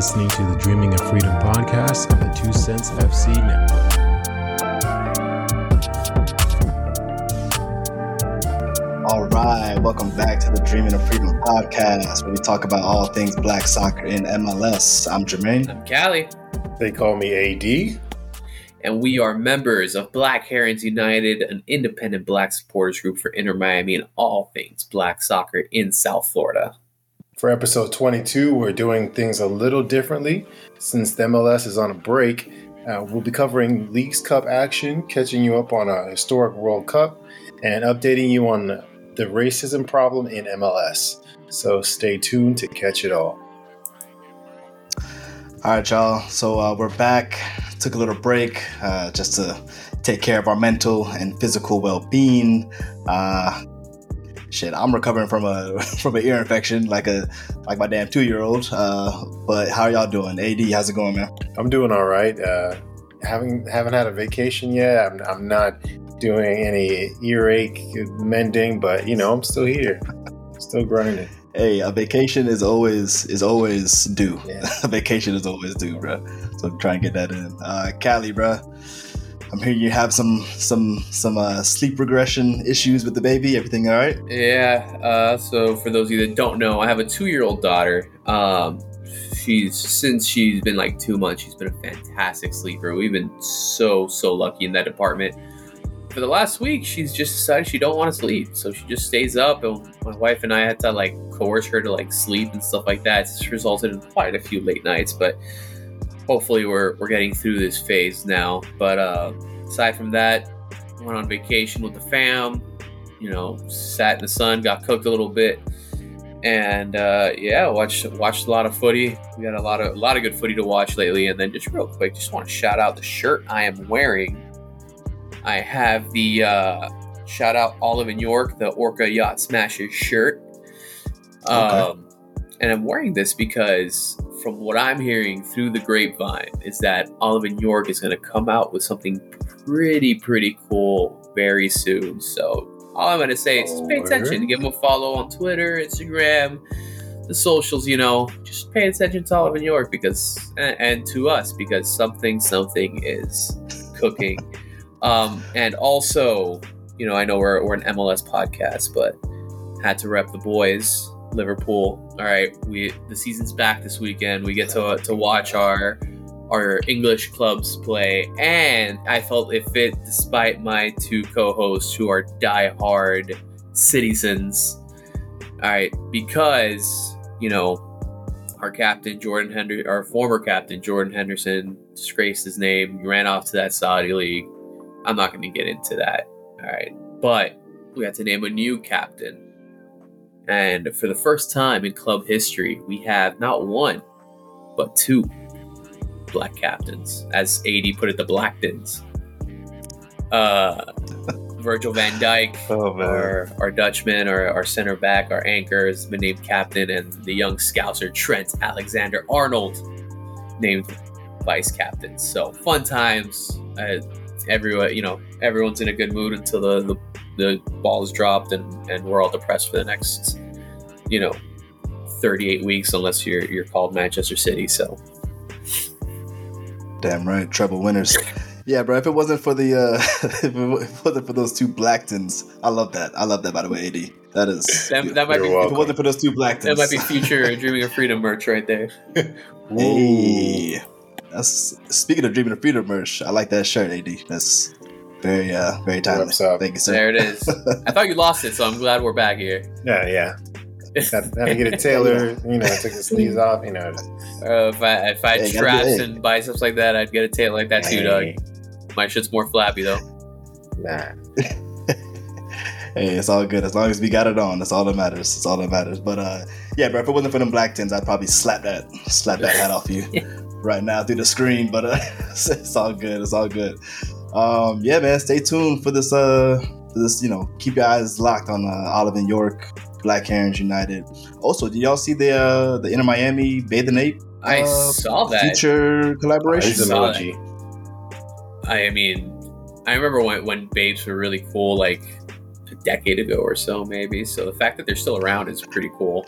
listening to the Dreaming of Freedom podcast on the Two Cents FC network. All right, welcome back to the Dreaming of Freedom podcast, where we talk about all things black soccer in MLS. I'm Jermaine. I'm Callie. They call me AD. And we are members of Black Herons United, an independent black supporters group for Inter Miami and all things black soccer in South Florida. For episode 22, we're doing things a little differently since the MLS is on a break. Uh, we'll be covering Leagues Cup action, catching you up on a historic World Cup, and updating you on the racism problem in MLS. So stay tuned to catch it all. All right, y'all. So uh, we're back. Took a little break uh, just to take care of our mental and physical well-being. Uh, shit, I'm recovering from a from an ear infection, like a like my damn two year old. Uh, but how are y'all doing? Ad, how's it going, man? I'm doing all right. Uh, haven't haven't had a vacation yet. I'm, I'm not doing any earache mending, but you know I'm still here, still grinding hey, a vacation is always is always due. Yeah. a vacation is always due, bro. So try and get that in. Uh, Callie, bro. I'm hearing you have some some some uh, sleep regression issues with the baby. Everything all right? Yeah. Uh, so for those of you that don't know, I have a two year old daughter. Um, she's since she's been like two months, she's been a fantastic sleeper. We've been so so lucky in that department for the last week, she's just decided she don't want to sleep, so she just stays up. And my wife and I had to like coerce her to like sleep and stuff like that. It's resulted in quite a few late nights, but hopefully we're we're getting through this phase now. But uh, aside from that, went on vacation with the fam. You know, sat in the sun, got cooked a little bit, and uh, yeah, watched watched a lot of footy. We got a lot of a lot of good footy to watch lately. And then just real quick, just want to shout out the shirt I am wearing I have the uh, shout out Olive in York, the Orca Yacht Smashers shirt. Okay. Um, and I'm wearing this because from what I'm hearing through the grapevine is that Olive in York is going to come out with something pretty, pretty cool very soon. So all I'm going to say is just pay attention. Give them a follow on Twitter, Instagram, the socials, you know. Just pay attention to Olive in York because, and, and to us, because something, something is cooking. Um, and also, you know, I know we're, we're an MLS podcast, but had to rep the boys. Liverpool. All right, we the season's back this weekend. We get to to watch our our English clubs play, and I felt it fit despite my two co-hosts who are die-hard citizens. All right, because you know our captain Jordan Henderson, our former captain Jordan Henderson, disgraced his name, ran off to that Saudi league I'm not going to get into that. All right. But we had to name a new captain. And for the first time in club history, we have not one, but two black captains. As AD put it, the Blacktains. Uh, Virgil van Dijk, oh, our, our Dutchman, our, our center back, our anchor has been named captain, and the young scouser Trent Alexander Arnold named vice captain. So fun times. Uh, everyone, you know, everyone's in a good mood until the the, the ball is dropped and and we're all depressed for the next, you know, 38 weeks unless you're you're called Manchester City. So. Damn right, treble winners. Yeah, bro. If it wasn't for the uh if it wasn't for those two Blacktains, I love that. I love that. By the way, AD, that is that, that might be. Welcome. If it wasn't for those two Blacktains, that might be future Dreaming of Freedom merch right there. hey, that's speaking of dreaming of freedom merch. I like that shirt, AD. That's very uh very timely. Thank you, sir. There it is. I thought you lost it, so I'm glad we're back here. Yeah, yeah. Got, to get it tailored. You know, take the sleeves off. You know. Uh, if I if I had hey, straps and biceps like that, I'd get a tail like that too, hey. Doug. My shit's more flappy though. Nah. hey, it's all good as long as we got it on. That's all that matters. That's all that matters. But uh, yeah, bro. If it wasn't for them Blacktains, I'd probably slap that slap that hat off you right now through the screen. But uh, it's all good. It's all good. Um, yeah, man. Stay tuned for this. Uh, for this. You know, keep your eyes locked on uh, Olive in York, Black Herons United. Also, did y'all see the uh, the Inter Miami Bathing Ape? I uh, saw that future collaboration. I saw that. I mean, I remember when when Bapes were really cool, like a decade ago or so, maybe. So the fact that they're still around is pretty cool.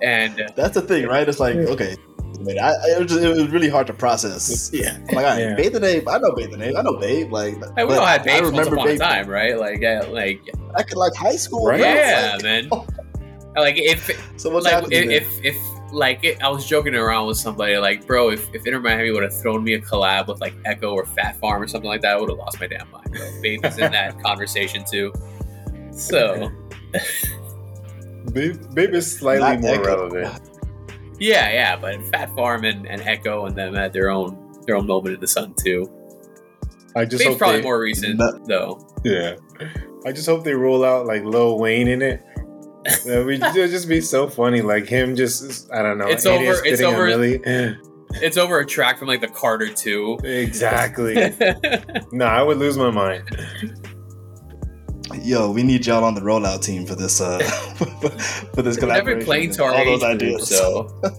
And that's the thing, right? It's like okay, man. I, it, was just, it was really hard to process. Yeah. I'm like, all right, Yeah. Bape the Name, I know Bape the Name, I know Bape. Like, Hey, we but all had I Bapes once remember upon a Bape time, right? Like, yeah, like, back in like high school. Right. yeah, like- man. Oh. Like, if So what's like happening? if, if if like it, I was joking around with somebody like, bro, if, if Inter Miami would have thrown me a collab with like Ecko or Phat Farm or something like that, I would have lost my damn mind. Bro. Bape is in that conversation too. So Bape, Bape is slightly Not more Ecko. relevant. Yeah, yeah, but Phat Farm and, and Ecko and them had their own their own moment in the sun too. I just Bape's hope probably they, more recent No. though. Yeah. I just hope they roll out like Lil Wayne in it. That would just be so funny, like him just I don't know. It's over- it's a over- milli. It's over a track from like the Carter two. Exactly. no, I would lose my mind. Yo, we need y'all on the rollout team for this. Uh, for this We're never collaboration. playing to our all those ideas. so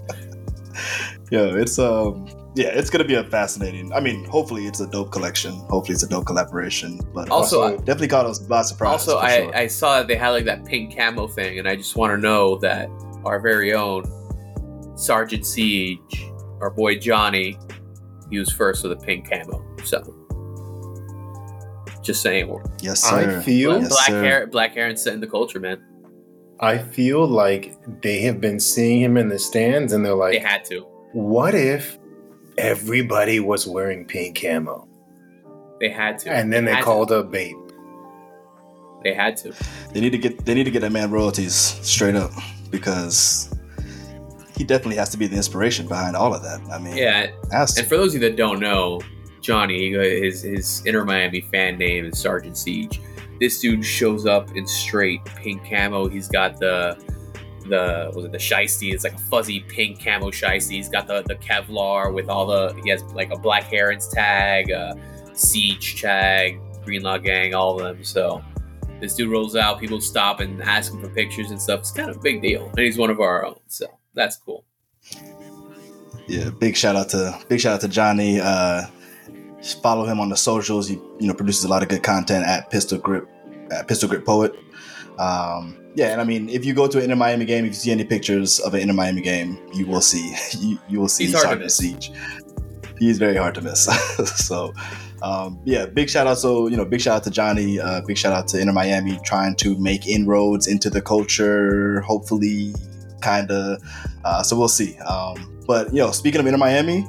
Yeah, it's um, yeah, it's gonna be a fascinating. I mean, hopefully it's a dope collection. Hopefully it's a dope collaboration. But Also, also, definitely caught us by surprise. Also, I, sure. I saw that they had like that pink camo thing, and I just want to know that our very own Sergeant Siege, our boy Johnny, he was first with a pink camo. So, just saying, yes, sir. I feel Yes, black sir. hair, black hair, and setting the culture, man. I feel like they have been seeing him in the stands and they're like, They had to. what if everybody was wearing pink camo? They had to. And then they had called To. up Bape. They had to. They need to get they need to get that man royalties straight up because he definitely has to be the inspiration behind all of that. I mean, Yeah, has to. And for those of you that don't know, Johnny, his his Inter Miami fan name is Sergeant Siege. This dude shows up in straight pink camo. He's got the the was it the shiesty? It's like a fuzzy pink camo shiesty. He's got the the Kevlar with all the he has like a Black Herons tag, a Siege tag, Greenlaw Gang, all of them. So this dude rolls out. People stop and ask him for pictures and stuff. It's kind of a big deal, and he's one of our own. So that's cool. yeah, big shout out to big shout out to Johnny. Uh, follow him on the socials. He you know produces a lot of good content at Pistol Grip at Pistol Grip Poet. Um, yeah, and I mean, if you go to an Inter Miami game, if you see any pictures of an Inter Miami game, you will see you, you will see He's hard to miss. Siege. He's very hard to miss. so, um, yeah, big shout out. So you know, big shout out to Johnny. Uh, big shout out to Inter Miami trying to make inroads into the culture. Hopefully, kind of. Uh, so we'll see. Um, but you know, speaking of Inter Miami,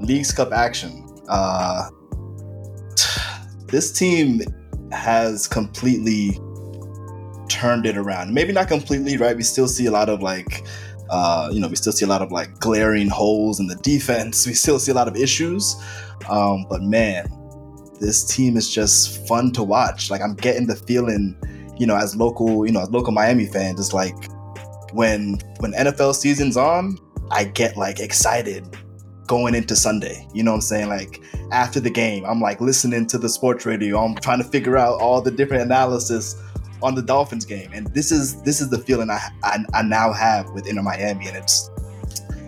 Leagues Cup action. Uh, this team has completely turned it around. Maybe not completely, right? We still see a lot of like, uh, you know, we still see a lot of like glaring holes in the defense. We still see a lot of issues. Um, but man, this team is just fun to watch. Like I'm getting the feeling, you know, as local, you know, as local Miami fans, it's like when when NFL season's on, I get like excited going into Sunday. You know what I'm saying? Like after the game, I'm like listening to the sports radio. I'm trying to figure out all the different analysis on the Dolphins game, and this is this is the feeling I I, I now have with Inter Miami, and it's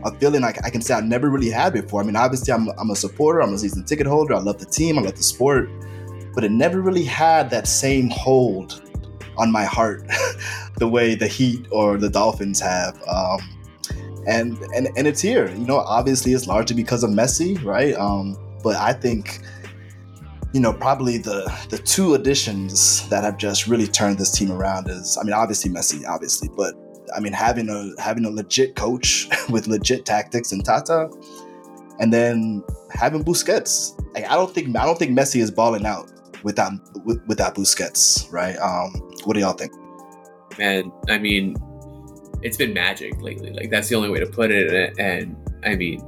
a feeling like I can say I've never really had before. I mean, obviously I'm I'm a supporter, I'm a season ticket holder, I love the team, I love the sport, but it never really had that same hold on my heart the way the Heat or the Dolphins have. Um, and and and it's here. You know, obviously it's largely because of Messi, right? Um, but I think you know probably the the two additions that have just really turned this team around is I mean obviously Messi, obviously, but I mean having a having a legit coach with legit tactics and Tata, and then having Busquets. Like, I don't think I don't think Messi is balling out without without Busquets, right? Um, what do y'all think? man i mean it's been magic lately. Like that's the only way to put it. And, and i mean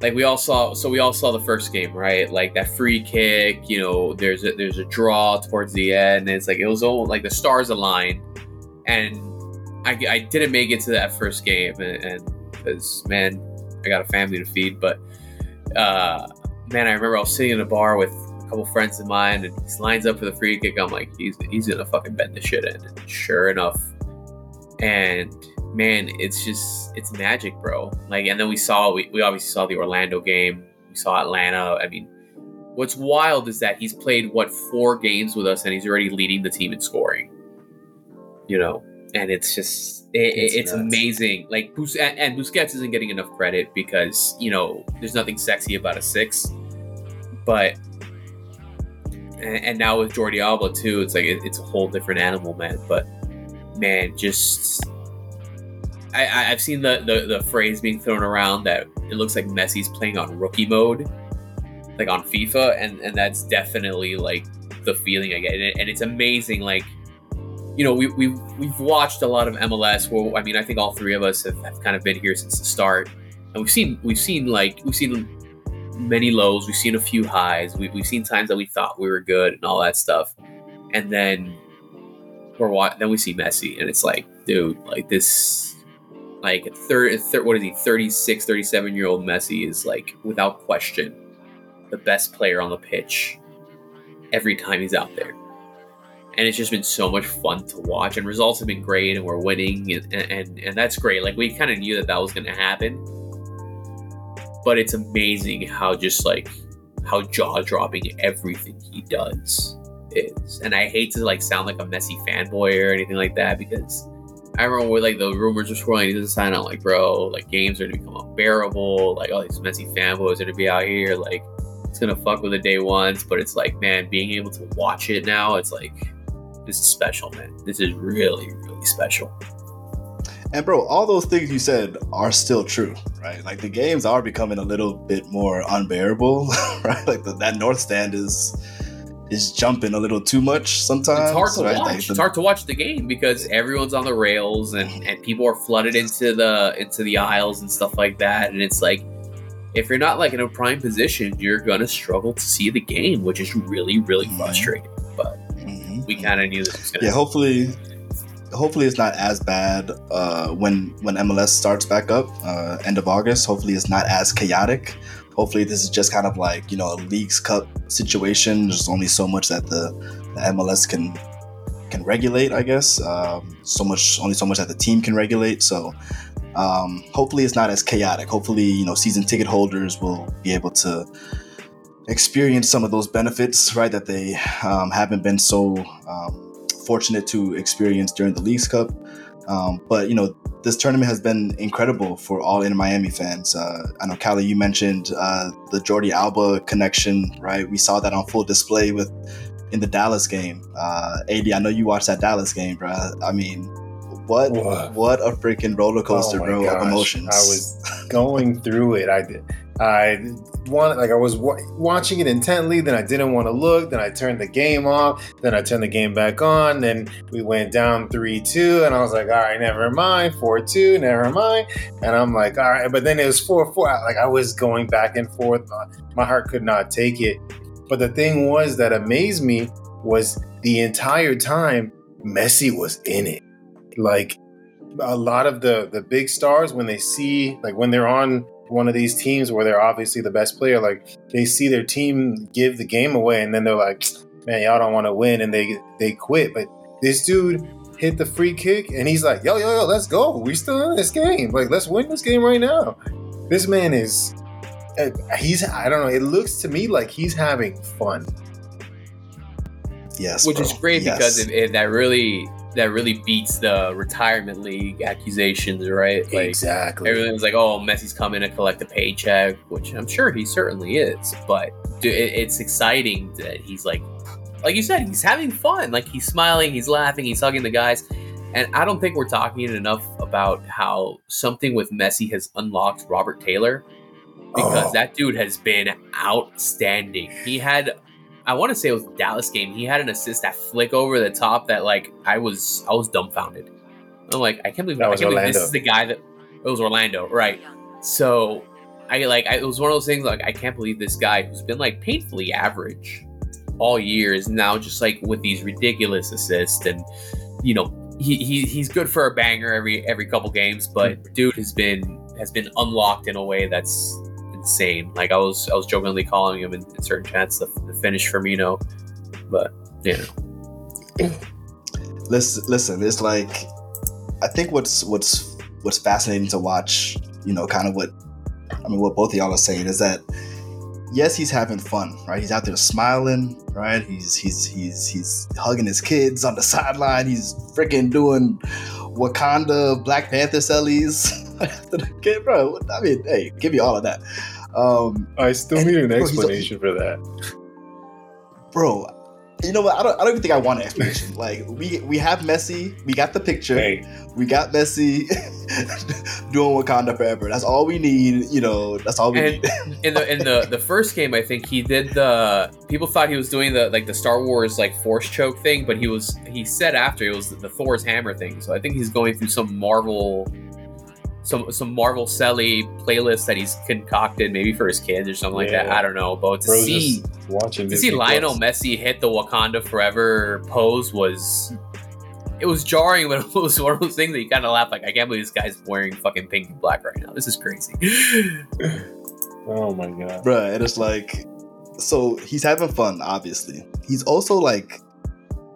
like we all saw so we all saw the first game right? Like that free kick you know there's a there's a draw towards the end. And it's like it was all like the stars aligned. And i, I didn't make it to that first game. And because man i got a family to feed. But uh man i remember i was sitting in a bar with a couple friends of mine, and he lines up for the free kick. I'm like, he's he's gonna fucking bend the shit in. And sure enough, and man, it's just it's magic, bro. Like, and then we saw we, we obviously saw the Orlando game. We saw Atlanta. I mean, what's wild is that he's played what four games with us, and he's already leading the team in scoring. You know, and it's just it, It's it's, amazing. Like Bus- and, Busquets isn't getting enough credit because you know there's nothing sexy about a six, but and, and now with Jordi Alba too, it's like it, it's a whole different animal, man. But man, just I, I've seen the, the the phrase being thrown around that it looks like Messi's playing on rookie mode, like on FIFA, and and that's definitely like the feeling I get, and, it, and it's amazing. Like, you know, we we've we've watched a lot of MLS. Where I mean, I think all three of us have, have kind of been here since the start, and we've seen we've seen like we've seen many lows, we've seen a few highs, we, we've seen times that we thought we were good and all that stuff, and then we're then we see Messi, and it's like, dude, like this. Like third, third, what is he? 36, 37 year old Messi is like without question the best player on the pitch every time he's out there. And it's just been so much fun to watch, and results have been great, and we're winning, and and, and that's great. Like we kind of knew that that was going to happen, but it's amazing how just like how jaw dropping everything he does is. And I hate to like sound like a Messi fanboy or anything like that because I remember when like the rumors were swirling, he doesn't sign out like bro, like games are gonna become unbearable, like all these Messi fanboys are gonna be out here, like it's gonna fuck with the day ones, but it's like, man, being able to watch it now, it's like this is special, man. This is really, really special. And bro, all those things you said are still true, right? Like the games are becoming a little bit more unbearable, right? Like the, that north stand is is jumping a little too much sometimes. it's hard to right? watch. Like the- it's hard to watch the game because everyone's on the rails and, and people are flooded into the into the aisles and stuff like that. And it's like if you're not like in a prime position, you're gonna struggle to see the game, which is really, really Mhm. frustrating. But Mhm. we kind of knew this was gonna yeah, hopefully, hopefully it's not as bad uh, when when MLS starts back up uh, end of August. Hopefully it's not as chaotic. Hopefully this is just kind of like you know a leagues cup situation. There's only so much that the, the MLS can can regulate. I guess um, so much only so much that the team can regulate. So. Um, hopefully it's not as chaotic. Hopefully, you know, season ticket holders will be able to experience some of those benefits, right? That they um, haven't been so um, fortunate to experience during the Leagues Cup. Um, but you know, this tournament has been incredible for all in Miami fans. Uh, I know, Callie, you mentioned uh, the Jordi Alba connection, right? We saw that on full display with in the Dallas game. Uh, Ad, I know you watched that Dallas game, bro. I mean, what What? what a freaking roller oh coaster, Oh bro, gosh. of emotions. I was going through it. I did. I wanted like I was wa- watching it intently. Then I didn't want to look. Then I turned the game off. Then I turned the game back on. Then we went down three two, and I was like, all right, never mind. Four two, never mind. And I'm like, all right. But then it was four four. Like I was going back and forth. My, my heart could not take it. But the thing was that amazed me was the entire time Messi was in it. Like a lot of the the big stars when they see like when they're on one of these teams where they're obviously the best player like they see their team give the game away and then they're like man y'all don't want to win and they they quit. But this dude hit the free kick and he's like yo yo yo let's go. We still in this game. Like let's win this game right now. This man is uh, he's i don't know it looks to me like he's having fun. Yes, which bro. is great Yes. because it, it, that really that really beats the retirement league accusations, right? Like exactly everyone's like, "Oh, Messi's coming to collect a paycheck," which I'm sure he certainly is. But it's exciting that he's like, like you said, he's having fun. Like he's smiling, he's laughing, he's hugging the guys. And I don't think we're talking enough about how something with Messi has unlocked Robert Taylor because Oh. that dude has been outstanding. He had, I want to say it was the Dallas game. He had an assist that flick over the top that like I was I was dumbfounded. I'm like I can't believe I can't believe this is the guy that it was Orlando, right? So I like I, it was one of those things like I can't believe this guy who's been like painfully average all year is now just like with these ridiculous assists and you know he, he he's good for a banger every every couple games, but dude has been has been unlocked in a way that's insane. Like I was I was jokingly calling him in, in certain chats the, the Finnish Firmino, but you know listen, listen, it's like I think what's what's what's fascinating to watch, you know, kind of what I mean, what both of y'all are saying is that yes, he's having fun, right? He's out there smiling, right? He's he's he's he's hugging his kids on the sideline. He's freaking doing Wakanda Black Panther sellies game, bro. I mean, hey, give me all of that. Um, I still And- need an bro, he's a- explanation for that. bro, you know what? I don't, I don't even think I want an explanation. like we we have Messi, we got the picture, Hey, we got Messi doing Wakanda forever. That's all we need. You know, that's all we And- need. in the in the the first game, I think he did the. People thought he was doing the like the Star Wars like force choke thing, but he was he said after it was the Thor's hammer thing. So I think he's going through some Marvel, some some Marvel Selly playlist that he's concocted maybe for his kids or something like that. Yeah. I don't know, but to bro's see watching to Disney see Lionel Plus. Messi hit the Wakanda Forever pose was. It was jarring, but it was one of those things that you kind of laugh like, I can't believe this guy's wearing fucking pink and black right now. This is crazy. Oh my god. Bruh, and it's like, so he's having fun, obviously. He's also like,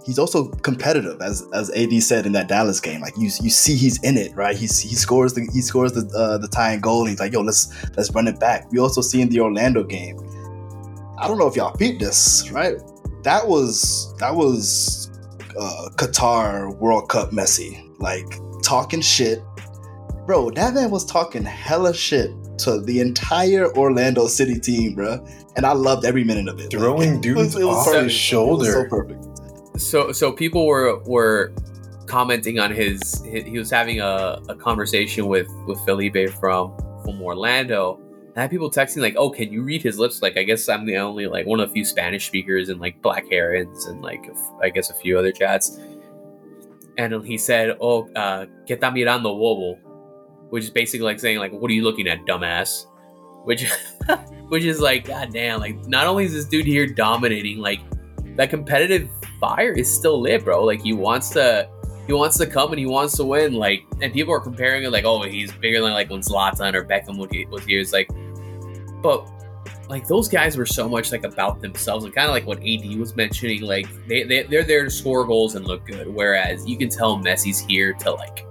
he's also competitive, as as AD said in that Dallas game. Like you, you see he's in it, right? He's he scores the he scores the uh, the tying goal. And he's like, yo, let's let's run it back. We also see in the Orlando game. I don't know if y'all beat this, right? That was that was uh, Qatar World Cup Messi, like talking shit, bro. That man was talking hella shit to the entire Orlando City team, bro, and I loved every minute of it. Throwing Like, it was- dudes it was off perfect. his shoulder. was so perfect. So so people were were commenting on his, hi he was having a, a conversation with with Felipe from from Orlando. I had people texting like oh can you read his lips? Like I guess I'm the only like one of the few Spanish speakers and like Black Herons and like a I guess a few other chats. And he said oh uh que está mirando bobo which is basically like saying like what are you looking at dumbass? Which which is like god damn like not only is this dude here dominating like that competitive fire is still lit, bro. Like he wants to he wants to come and he wants to win. Like and people are comparing it like, oh, he's bigger than like when Zlatan or Beckham was he- was here. It's like but like those guys were so much like about themselves and kind of like what AD was mentioning, like they, they they're there to score goals and look good. Whereas you can tell Messi's here to like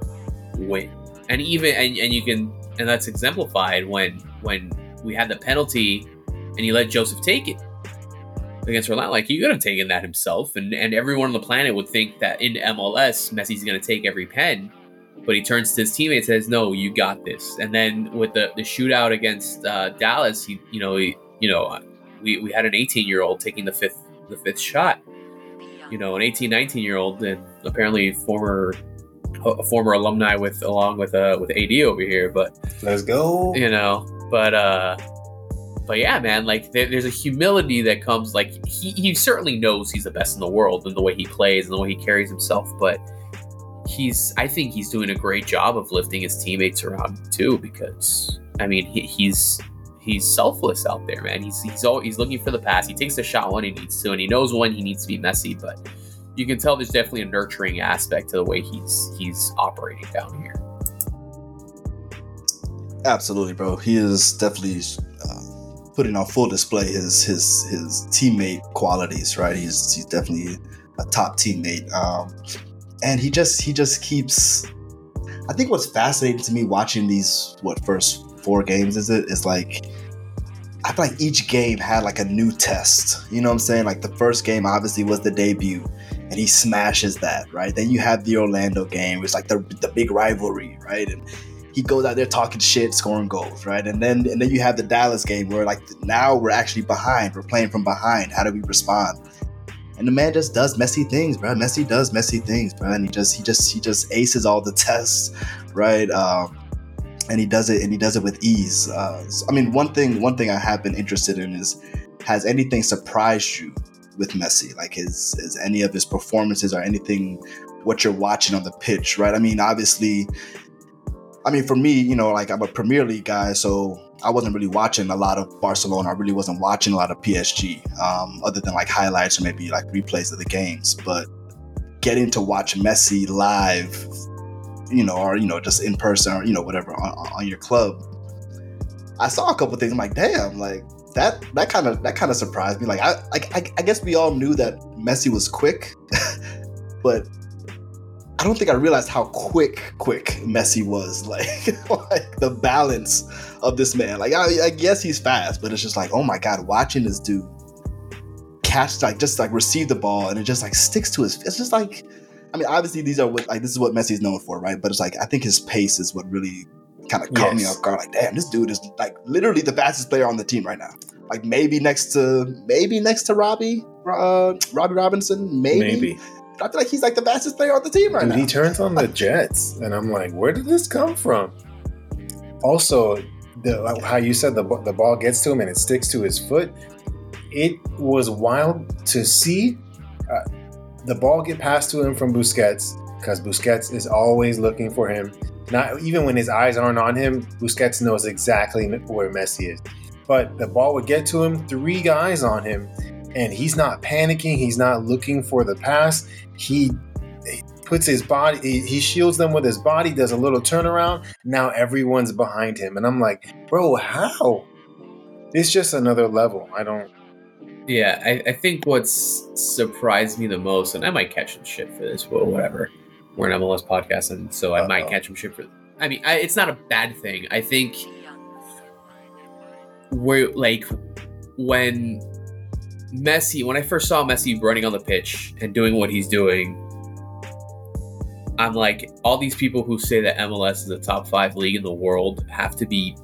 win. And even and, and you can and that's exemplified when when we had the penalty and he let Josef take it against Orlando. Like he could have taken that himself, and and everyone on the planet would think that in MLS Messi's going to take every pen, but he turns to his teammate and says, "No, you got this." And then with the the shootout against uh, Dallas, he you know he, you know we, we had an 18 year old taking the fifth the fifth shot. You know, an 18, 19 year old, and apparently former a former alumni with along with uh with AD over here, but Let's go. you know but uh but yeah man like there, there's a humility that comes like he, he certainly knows he's the best in the world in the way he plays and the way he carries himself but he's i think he's doing a great job of lifting his teammates around too because i mean he, he's he's selfless out there man. He's he's all he's looking for the pass. He takes the shot when he needs to and he knows when he needs to be messy but you can tell there's definitely a nurturing aspect to the way he's he's operating down here. Absolutely, bro. He is definitely putting on full display his his his teammate qualities. Right, he's he's definitely a top teammate. Um, and he just he just keeps. I think what's fascinating to me watching these what first four games is it is like. I feel like each game had like a new test. You know what I'm saying? Like the first game obviously was the debut, and he smashes that, right? Then you have the Orlando game, is like the the big rivalry, right? And he goes out there talking shit, scoring goals, right? And then and then you have the Dallas game where like now we're actually behind. We're playing from behind. How do we respond? And the man just does messy things, bro. Messi does messy things, bro. And he just he just he just aces all the tests, right? Um, and he does it and he does it with ease. Uh, so- I mean, one thing one thing I have been interested in is has anything surprised you with Messi? Like his is any of his performances or anything what you're watching on the pitch, right? I mean, obviously I mean, for me, you know, like I'm a Premier League guy, so I wasn't really watching a lot of Barcelona. I really wasn't watching a lot of PSG, um, other than like highlights or maybe like replays of the games. But getting to watch Messi live, you know, or you know, just in person or you know, whatever on, on your club, I saw a couple things. I'm like, damn, like that that kind of that kind of surprised me. Like I, I, I guess we all knew that Messi was quick, but I don't think I realized how quick, quick Messi was. Like, like the balance of this man. Like, I, I guess he's fast, but it's just like, oh my god, watching this dude catch, like, just like receive the ball, and it just like sticks to his. It's just like, I mean, obviously these are what like this is what Messi's known for, right? But it's like I think his pace is what really kind of caught me off guard. Like, damn, this dude is like literally the fastest player on the team right now. Like maybe next to maybe next to Robbie, uh, Robbie Robinson, maybe. Maybe. I feel like he's like the fastest player on the team right Dude, now. he turns on the Jets, and I'm like, where did this come from? Also, the like how you said the the ball gets to him and it sticks to his foot. It was wild to see uh, the ball get passed to him from Busquets because Busquets is always looking for him. Not even when his eyes aren't on him, Busquets knows exactly where Messi is. But the ball would get to him, three guys on him, and he's not panicking. He's not looking for the pass. He he puts his body, he, he shields them with his body, does a little turnaround. Now everyone's behind him. And I'm like, bro, how? It's just another level. I don't. Yeah, I, I think what's surprised me the most, and I might catch some shit for this, but whatever. We're an MLS podcast, and so I might Uh-oh. catch some shit for. I mean, I, it's not a bad thing. I think we're like when Messi, when I first saw Messi running on the pitch and doing what he's doing, I'm like, all these people who say that MLS is a top five league in the world have to be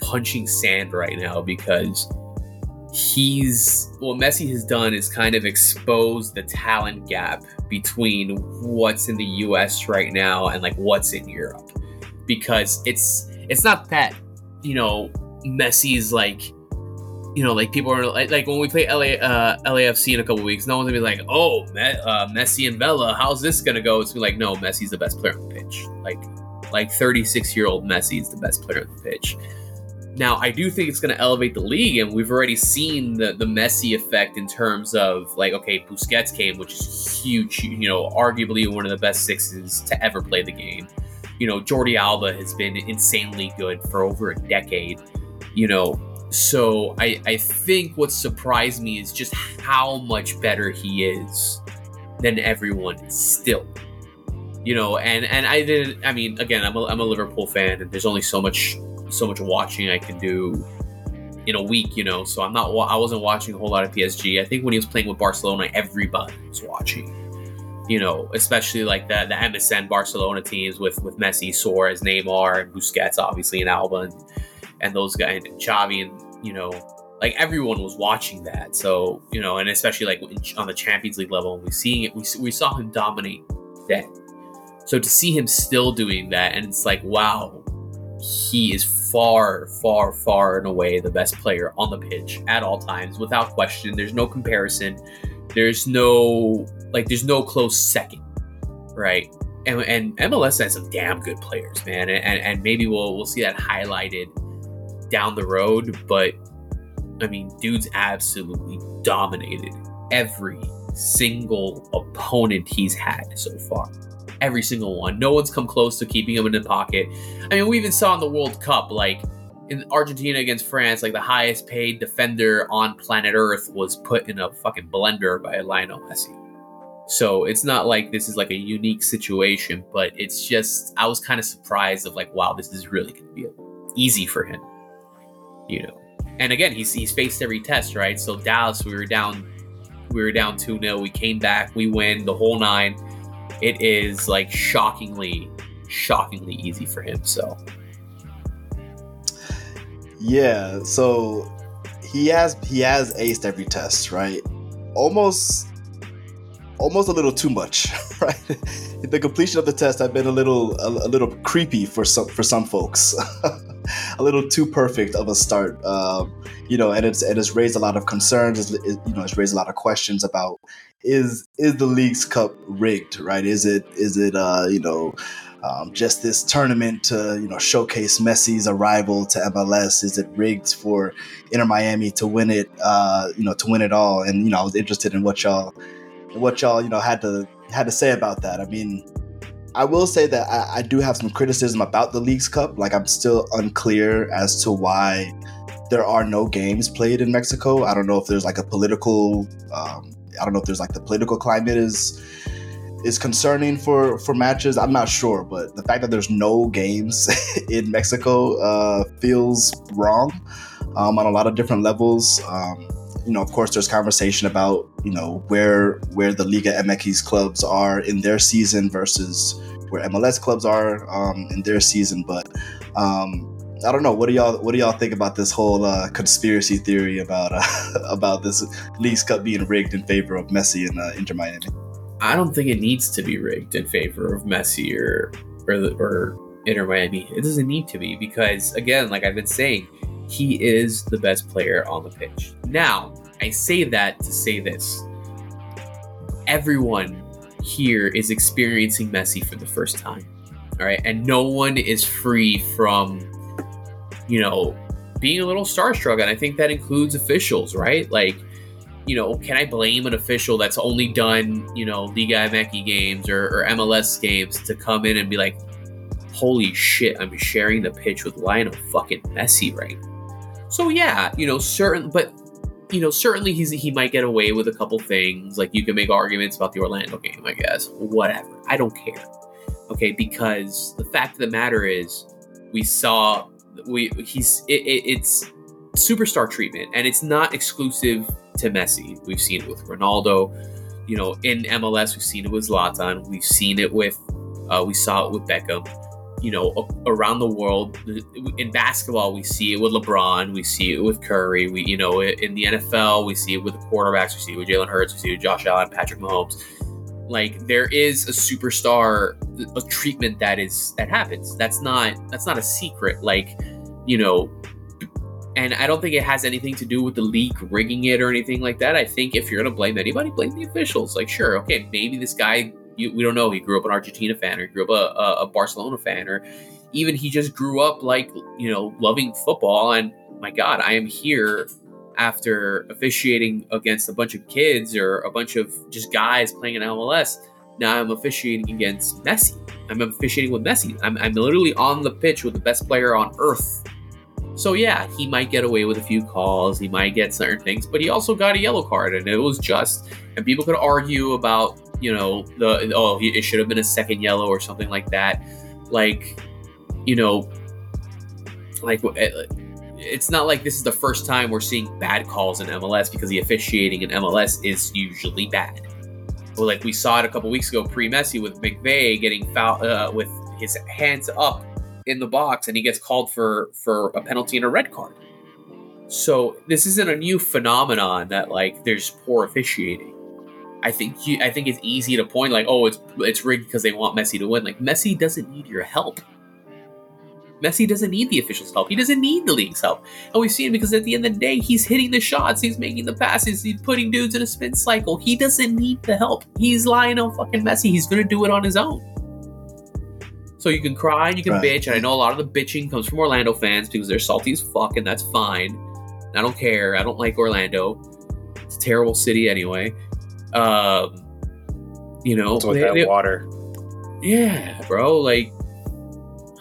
punching sand right now because he's what Messi has done is kind of expose the talent gap between what's in the US right now and like what's in Europe. Because it's it's not that, you know, Messi's like you know, like people are like, like when we play LA uh, LAFC in a couple weeks, no one's gonna be like, "Oh, Me- uh, Messi and Vela, how's this gonna go?" It's gonna be like, "No, Messi's the best player on the pitch." Like, like 36 year old Messi is the best player on the pitch. Now, I do think it's to elevate the league, and we've already seen the the Messi effect in terms of like, okay, Busquets came, which is huge. You know, arguably one of the best sixes to ever play the game. You know, Jordi Alba has been insanely good for over a decade. You know, so I I think what surprised me is just how much better he is than everyone still. You know, and and I didn't. I mean, again, I'm a, I'm a Liverpool fan, and there's only so much so much watching I can do in a week, you know. So I'm not. I wasn't watching a whole lot of PSG. I think when he was playing with Barcelona, everybody was watching. You know, especially like the the MSN Barcelona teams with with Messi, Suarez, Neymar, and Busquets, obviously, and Alba, and, and those guys, and Xavi, and you know, like everyone was watching that. So you know, and especially like on the Champions League level, we seeing it. We we saw him dominate that. So to see him still doing that, and it's like, wow, he is far, far, far and away the best player on the pitch at all times, without question. There's no comparison. There's no like, there's no close second, right? And, and MLS has some damn good players, man, and, and and maybe we'll we'll see that highlighted down the road. But I mean, dude's absolutely dominated every single opponent he's had so far every single one. No one's come close to keeping him in the pocket. I mean, we even saw in the World Cup, like in Argentina against France, like the highest paid defender on planet Earth was put in a fucking blender by Lionel Messi. So it's not like this is like a unique situation, but it's just I was kind of surprised of like, wow, this is really going to be easy for him, you know. And again, he's he's faced every test, right? So Dallas, we were down, we were down two 0 We came back, we win the whole nine it is like shockingly shockingly easy for him so Yeah, so he has he has aced every test, right? Almost almost a little too much, right? The completion of the test had been a little a, a little creepy for some for some folks. a little too perfect of a start. Um, you know, and it's and it's raised a lot of concerns, it, you know, it's raised a lot of questions about is is the Leagues Cup rigged, right? Is it is it uh, you know, um, just this tournament to you know showcase Messi's arrival to MLS? Is it rigged for Inter Miami to win it? Uh, you know, to win it all? And you know, I was interested in what y'all, what y'all, you know, had to had to say about that. I mean, I will say that I, I do have some criticism about the Leagues Cup. Like, I'm still unclear as to why there are no games played in Mexico. I don't know if there's like a political. Um, I don't know if there's like the political climate is is concerning for for matches. I'm not sure, but the fact that there's no games in Mexico uh, feels wrong um, on a lot of different levels. Um, you know, of course, there's conversation about you know where where the Liga MX clubs are in their season versus where MLS clubs are um, in their season. But um, I don't know. What do y'all What do y'all think about this whole uh, conspiracy theory about uh, about this Leagues Cup being rigged in favor of Messi and uh, Inter Miami? I don't think it needs to be rigged in favor of Messi or or, or Inter Miami. It doesn't need to be because again, like I've been saying, he is the best player on the pitch. Now, I say that to say this. Everyone here is experiencing Messi for the first time. All right. And no one is free from, you know, being a little starstruck. And I think that includes officials, right? Like, you know, can I blame an official that's only done, you know, Liga MX games or, or MLS games to come in and be like, holy shit, I'm sharing the pitch with Lionel fucking Messi right so yeah, you know, certain, but you know, certainly he's he might get away with a couple things. Like you can make arguments about the Orlando game, I guess. Whatever. I don't care. Okay, because the fact of the matter is, we saw we he's it, it, it's superstar treatment, and it's not exclusive to Messi. We've seen it with Ronaldo. You know, in MLS, we've seen it with Zlatan. We've seen it with uh, we saw it with Beckham you know, around the world. In basketball, we see it with LeBron, we see it with Curry. We, you know, in the NFL, we see it with the quarterbacks. We see it with Jalen Hurts. We see it with Josh Allen, Patrick Mahomes. Like there is a superstar a treatment that is that happens. That's not that's not a secret. Like, you know, and I don't think it has anything to do with the league rigging it or anything like that. I think if you're gonna blame anybody, blame the officials. Like, sure, okay, maybe this guy you, we don't know. He grew up an Argentina fan, or he grew up a, a, Barcelona fan, or even he just grew up like you know loving football. And my God, I am here after officiating against a bunch of kids or a bunch of just guys playing in MLS. Now I'm officiating against Messi. I'm officiating with Messi. I'm, I'm literally on the pitch with the best player on earth. So yeah, he might get away with a few calls. He might get certain things, but he also got a yellow card, and it was just. And people could argue about you know the oh it should have been a second yellow or something like that like you know like eh, it's not like this is the first time we're seeing bad calls in MLS because the officiating in MLS is usually bad. Like we saw it a couple weeks ago pre Messi with McVey getting foul uh, with his hands up in the box and he gets called for for a penalty and a red card. So this isn't a new phenomenon that like there's poor officiating. I think you, I think it's easy to point like, oh, it's it's rigged because they want Messi to win. Like Messi doesn't need your help. Messi doesn't need the officials' help. He doesn't need the league's help. And we've seen because at the end of the day, he's hitting the shots, he's making the passes, he's putting dudes in a spin cycle. He doesn't need the help. He's Lionel fucking Messi. He's gonna do it on his own. So you can cry and you can right. bitch, and I know a lot of the bitching comes from Orlando fans because they're salty as fuck, and that's fine. I don't care. I don't like Orlando. It's a terrible city anyway. Um, you know, with they, that they, water. Yeah, bro. Like,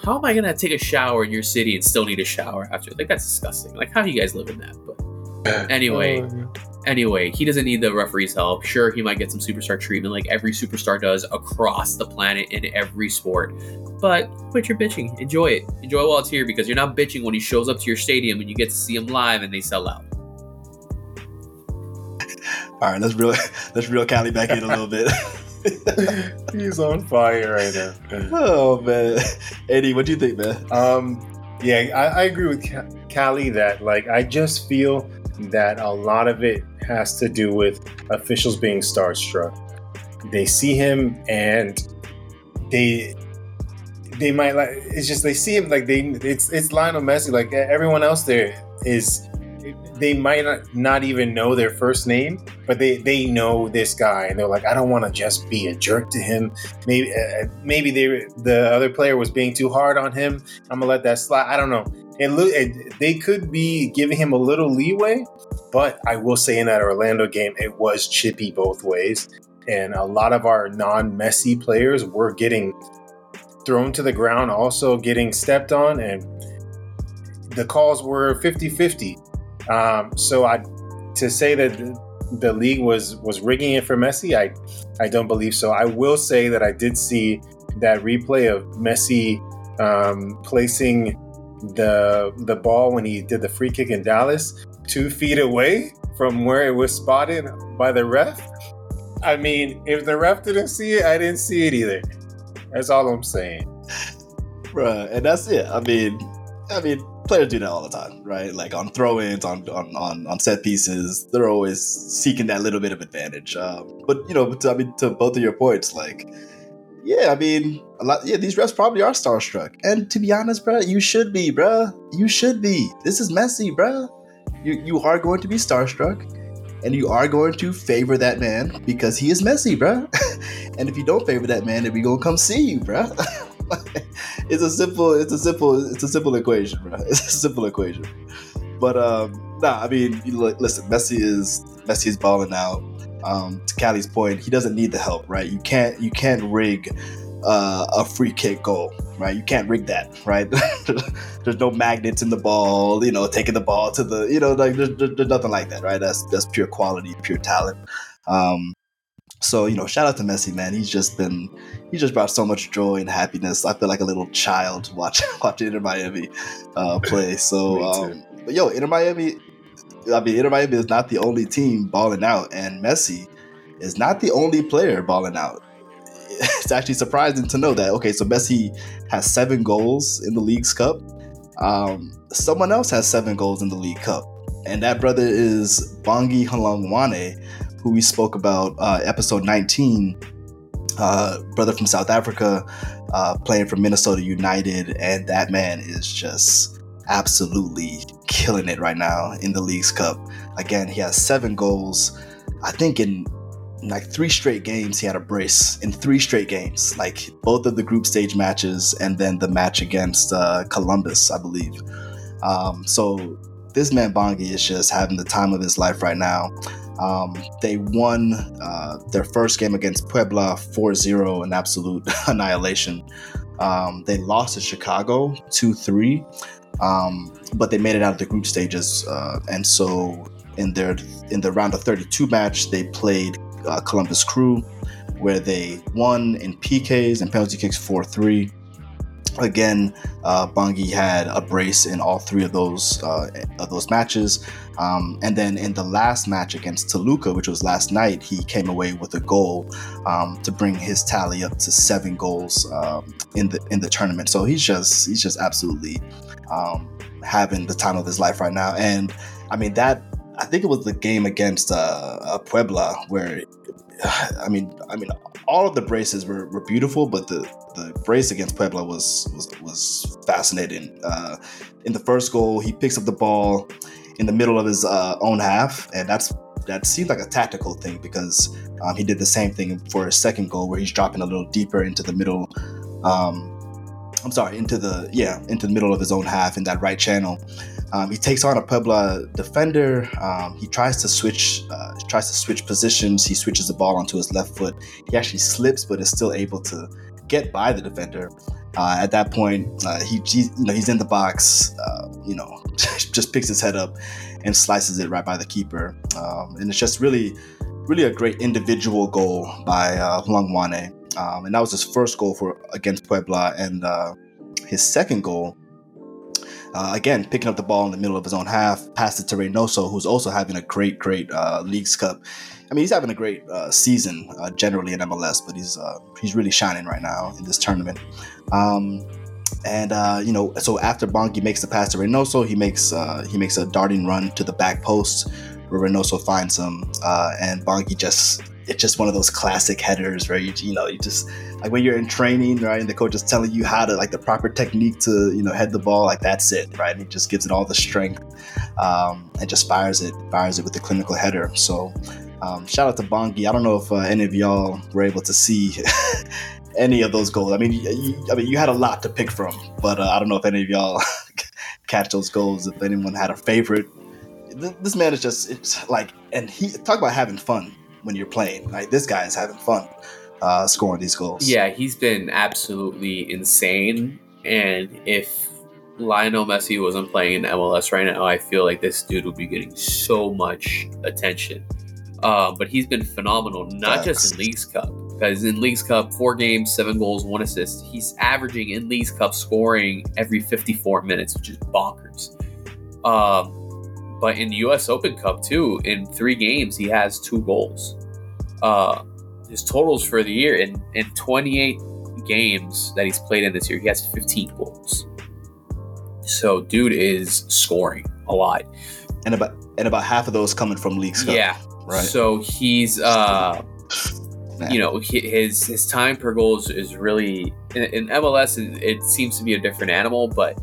how am I gonna take a shower in your city and still need a shower after? Like, that's disgusting. Like, how do you guys live in that? But anyway, oh, anyway, he doesn't need the referee's help. Sure, he might get some superstar treatment, like every superstar does across the planet in every sport. But quit your bitching. Enjoy it. Enjoy while it's here because you're not bitching when he shows up to your stadium and you get to see him live and they sell out. All right, let's reel let's reel Callie back in a little bit. He's on fire right now. Oh man, Eddie, what do you think, man? Um, yeah, I, I agree with Callie that like I just feel that a lot of it has to do with officials being starstruck. They see him and they they might like it's just they see him like they it's it's Lionel Messi like everyone else there is they might not even know their first name, but they they know this guy, and they're like, I don't want to just be a jerk to him. Maybe uh, maybe they the other player was being too hard on him. I'm gonna let that slide. I don't know. It, it they could be giving him a little leeway, but I will say in that Orlando game, it was chippy both ways, and a lot of our non-Messi players were getting thrown to the ground, also getting stepped on, and the calls were 50 50 um, so I to say that the league was was rigging it for Messi. I I don't believe so. I will say that I did see that replay of Messi um, placing the the ball when he did the free kick in Dallas two feet away from where it was spotted by the ref. I mean, if the ref didn't see it, I didn't see it either. That's all I'm saying. Bruh, and that's it. I mean, I mean, players do that all the time, right? Like on throw-ins, on on on, on set pieces, they're always seeking that little bit of advantage. Um, but you know, to, I mean, to both of your points, like, yeah, I mean, a lot. Yeah, these refs probably are starstruck, and to be honest, bro, you should be, bro. You should be. This is Messi, bro. You you are going to be starstruck, and you are going to favor that man because he is Messi, bro. and if you don't favor that man, then we gonna come see you, bro. it's a simple, it's a simple, it's a simple equation, bro. It's a simple equation. But um, nah, I mean, listen, Messi is Messi is balling out. Um, to Callie's point, he doesn't need the help, right? You can't you can't rig uh, a free kick goal, right? You can't rig that, right? there's no magnets in the ball, you know, taking the ball to the, you know, like there's, there's nothing like that, right? That's that's pure quality, pure talent. Um, so you know, shout out to Messi, man. He's just been, he just brought so much joy and happiness. I feel like a little child watching watching Inter Miami uh, play. So, um, but yo, Inter Miami, I mean, Inter Miami is not the only team balling out, and Messi is not the only player balling out. It's actually surprising to know that. Okay, so Messi has seven goals in the Leagues Cup. Um, someone else has seven goals in the League Cup, and that brother is Bongi Hlongwane who we spoke about uh, episode 19, uh, brother from South Africa, uh, playing for Minnesota United, and that man is just absolutely killing it right now in the Leagues Cup. Again, he has seven goals. I think in like three straight games, he had a brace in three straight games, like both of the group stage matches and then the match against uh, Columbus, I believe. Um, so this man Bongi is just having the time of his life right now. Um, they won uh, their first game against Puebla 4 0, an absolute annihilation. Um, they lost to Chicago 2 3, um, but they made it out of the group stages. Uh, and so in their in the round of 32 match, they played uh, Columbus Crew, where they won in PKs and penalty kicks 4 3. Again, uh, Bongi had a brace in all three of those uh, of those matches, um, and then in the last match against Toluca, which was last night, he came away with a goal um, to bring his tally up to seven goals um, in the in the tournament. So he's just he's just absolutely um, having the time of his life right now. And I mean that I think it was the game against uh, Puebla where I mean I mean all of the braces were, were beautiful, but the, the brace against Puebla was was, was fascinating. Uh, in the first goal, he picks up the ball in the middle of his uh, own half, and that's that seemed like a tactical thing because um, he did the same thing for his second goal, where he's dropping a little deeper into the middle. Um, I'm sorry, into the yeah, into the middle of his own half in that right channel. Um, he takes on a Puebla defender. Um, he tries to switch, uh, tries to switch positions. He switches the ball onto his left foot. He actually slips, but is still able to get by the defender. Uh, at that point, uh, he, he, you know, he's in the box. Uh, you know, just picks his head up and slices it right by the keeper. Um, and it's just really, really a great individual goal by uh, Hlongwane. Um, and that was his first goal for against Puebla, and uh, his second goal uh, again, picking up the ball in the middle of his own half, passed it to Reynoso, who's also having a great, great uh, Leagues Cup. I mean, he's having a great uh, season uh, generally in MLS, but he's uh, he's really shining right now in this tournament. Um, and uh, you know, so after Bongi makes the pass to Reynoso, he makes he makes a darting run to the back post, where Reynoso finds him, and Bongi just it's just one of those classic headers where you you know you just like when you're in training, right, and the coach is telling you how to like the proper technique to you know head the ball, like that's it, right? And he just gives it all the strength um, and just fires it, fires it with the clinical header. So um, shout out to Bongi. I don't know if uh, any of y'all were able to see. any of those goals. I mean, you, I mean, you had a lot to pick from, but uh, I don't know if any of y'all catch those goals. If anyone had a favorite, this man is just it's like, and he talk about having fun when you're playing. Like this guy is having fun uh, scoring these goals. Yeah, he's been absolutely insane. And if Lionel Messi wasn't playing in MLS right now, I feel like this dude would be getting so much attention. Uh, but he's been phenomenal, not just in Leagues Cup, because in Leagues Cup, four games, seven goals, one assist. He's averaging in Leagues Cup scoring every 54 minutes, which is bonkers. Um, but in the U.S. Open Cup too, in three games, he has two goals. Uh, his totals for the year in in 28 games that he's played in this year, he has 15 goals. So, dude is scoring a lot, and about and about half of those coming from leagues. Cup. Yeah, right. So he's uh, Man. you know, his his time per goal is, is really in, in MLS. It, it, seems to be a different animal, but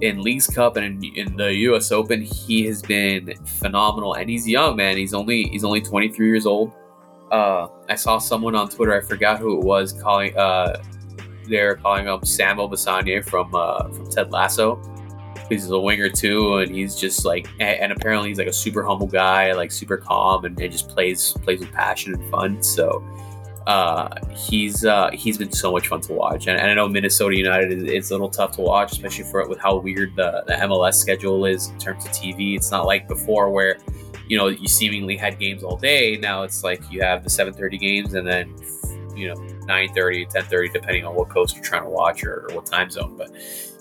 in Leagues Cup and in, in, the U.S. Open, he has been phenomenal. And he's young, man. He's only he's only 23 years old. Uh, I saw someone on Twitter. I forgot who it was calling. Uh, they're calling him Samuel Obisanya from uh, from Ted Lasso. He's a winger too, and he's just like, and apparently he's like a super humble guy, like super calm, and, and just plays plays with passion and fun. So uh, he's uh, he's been so much fun to watch, and, and I know Minnesota United is, is, a little tough to watch, especially for with how weird the, the MLS schedule is in terms of TV. It's not like before where you know you seemingly had games all day. Now it's like you have the 7:30 games and then you know 9:30, 10:30, depending on what coast you're trying to watch or, or what time zone. But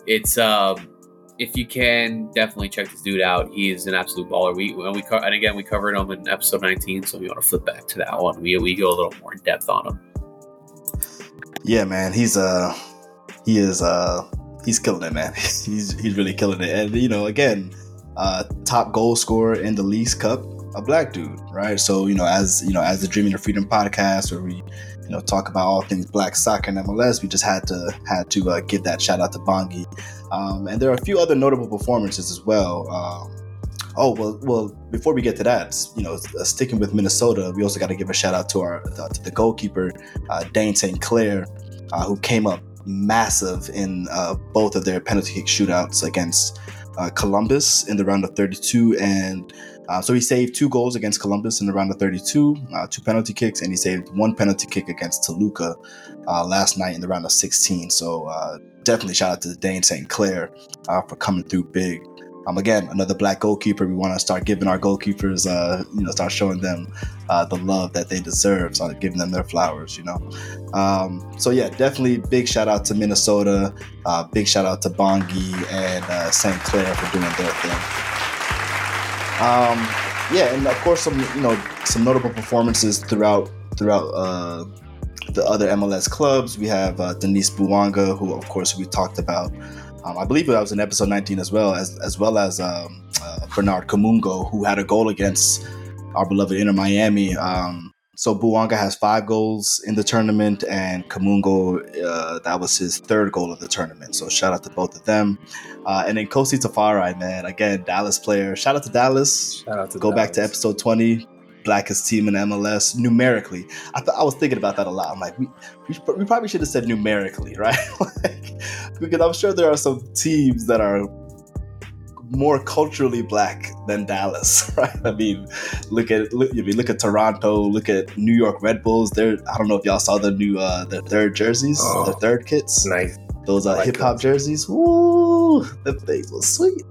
it's um, if you can, definitely check this dude out. He is an absolute baller. We and we and again we covered him in episode 19, so if you want to flip back to that one, we we go a little more in depth on him. Yeah, man, he's uh he is uh he's killing it, man. he's he's really killing it, and you know, again, uh top goal scorer in the Leagues Cup, a black dude, right? So you know, as you know, as the Dreaming of Freedom podcast, where we you know talk about all things black soccer and MLS, we just had to had to uh, give that shout out to Bongi um, and there are a few other notable performances as well. Um, oh well, well before we get to that, you know, uh, sticking with Minnesota, we also got to give a shout out to our uh, to the goalkeeper uh, Dayne St. Clair, uh, who came up massive in uh, both of their penalty kick shootouts against uh, Columbus in the round of 32 and. so he saved two goals against Columbus in the round of 32, two penalty kicks, and he saved one penalty kick against Toluca last night in the round of 16. So definitely shout out to Dayne St. Clair uh, for coming through big. Um, again, another black goalkeeper. We want to start giving our goalkeepers, uh, you know, start showing them uh, the love that they deserve, start giving them their flowers, you know. Um, so yeah, definitely big shout out to Minnesota, uh, big shout out to Bongi and uh, St. Clair for doing their thing. Um, yeah, and of course some you know some notable performances throughout throughout uh, the other MLS clubs. We have uh, Denis Bouanga, who of course we talked about. Um, I believe that was in episode 19 as well, as as well as um, uh, Bernard Kamungo, who had a goal against our beloved Inter Miami. Um, so Bouanga has five goals in the tournament, and Kamungo, uh, that was his third goal of the tournament. So shout out to both of them. Uh, and then Nkosi Tafari, man, again, Dallas player. Shout out to Dallas. Shout out to Go Dallas. back to episode 20 blackest team in MLS numerically. I thought I was thinking about that a lot. I'm like, we we, we probably should have said numerically, right? like, because I'm sure there are some teams that are more culturally black than Dallas, right? I mean, look at look, I mean, look at Toronto, look at New York Red Bulls. They're I don't know if y'all saw the new uh the third jerseys, oh, the third kits. Nice. Those uh, like hip hop jerseys. Woo, the things was sweet.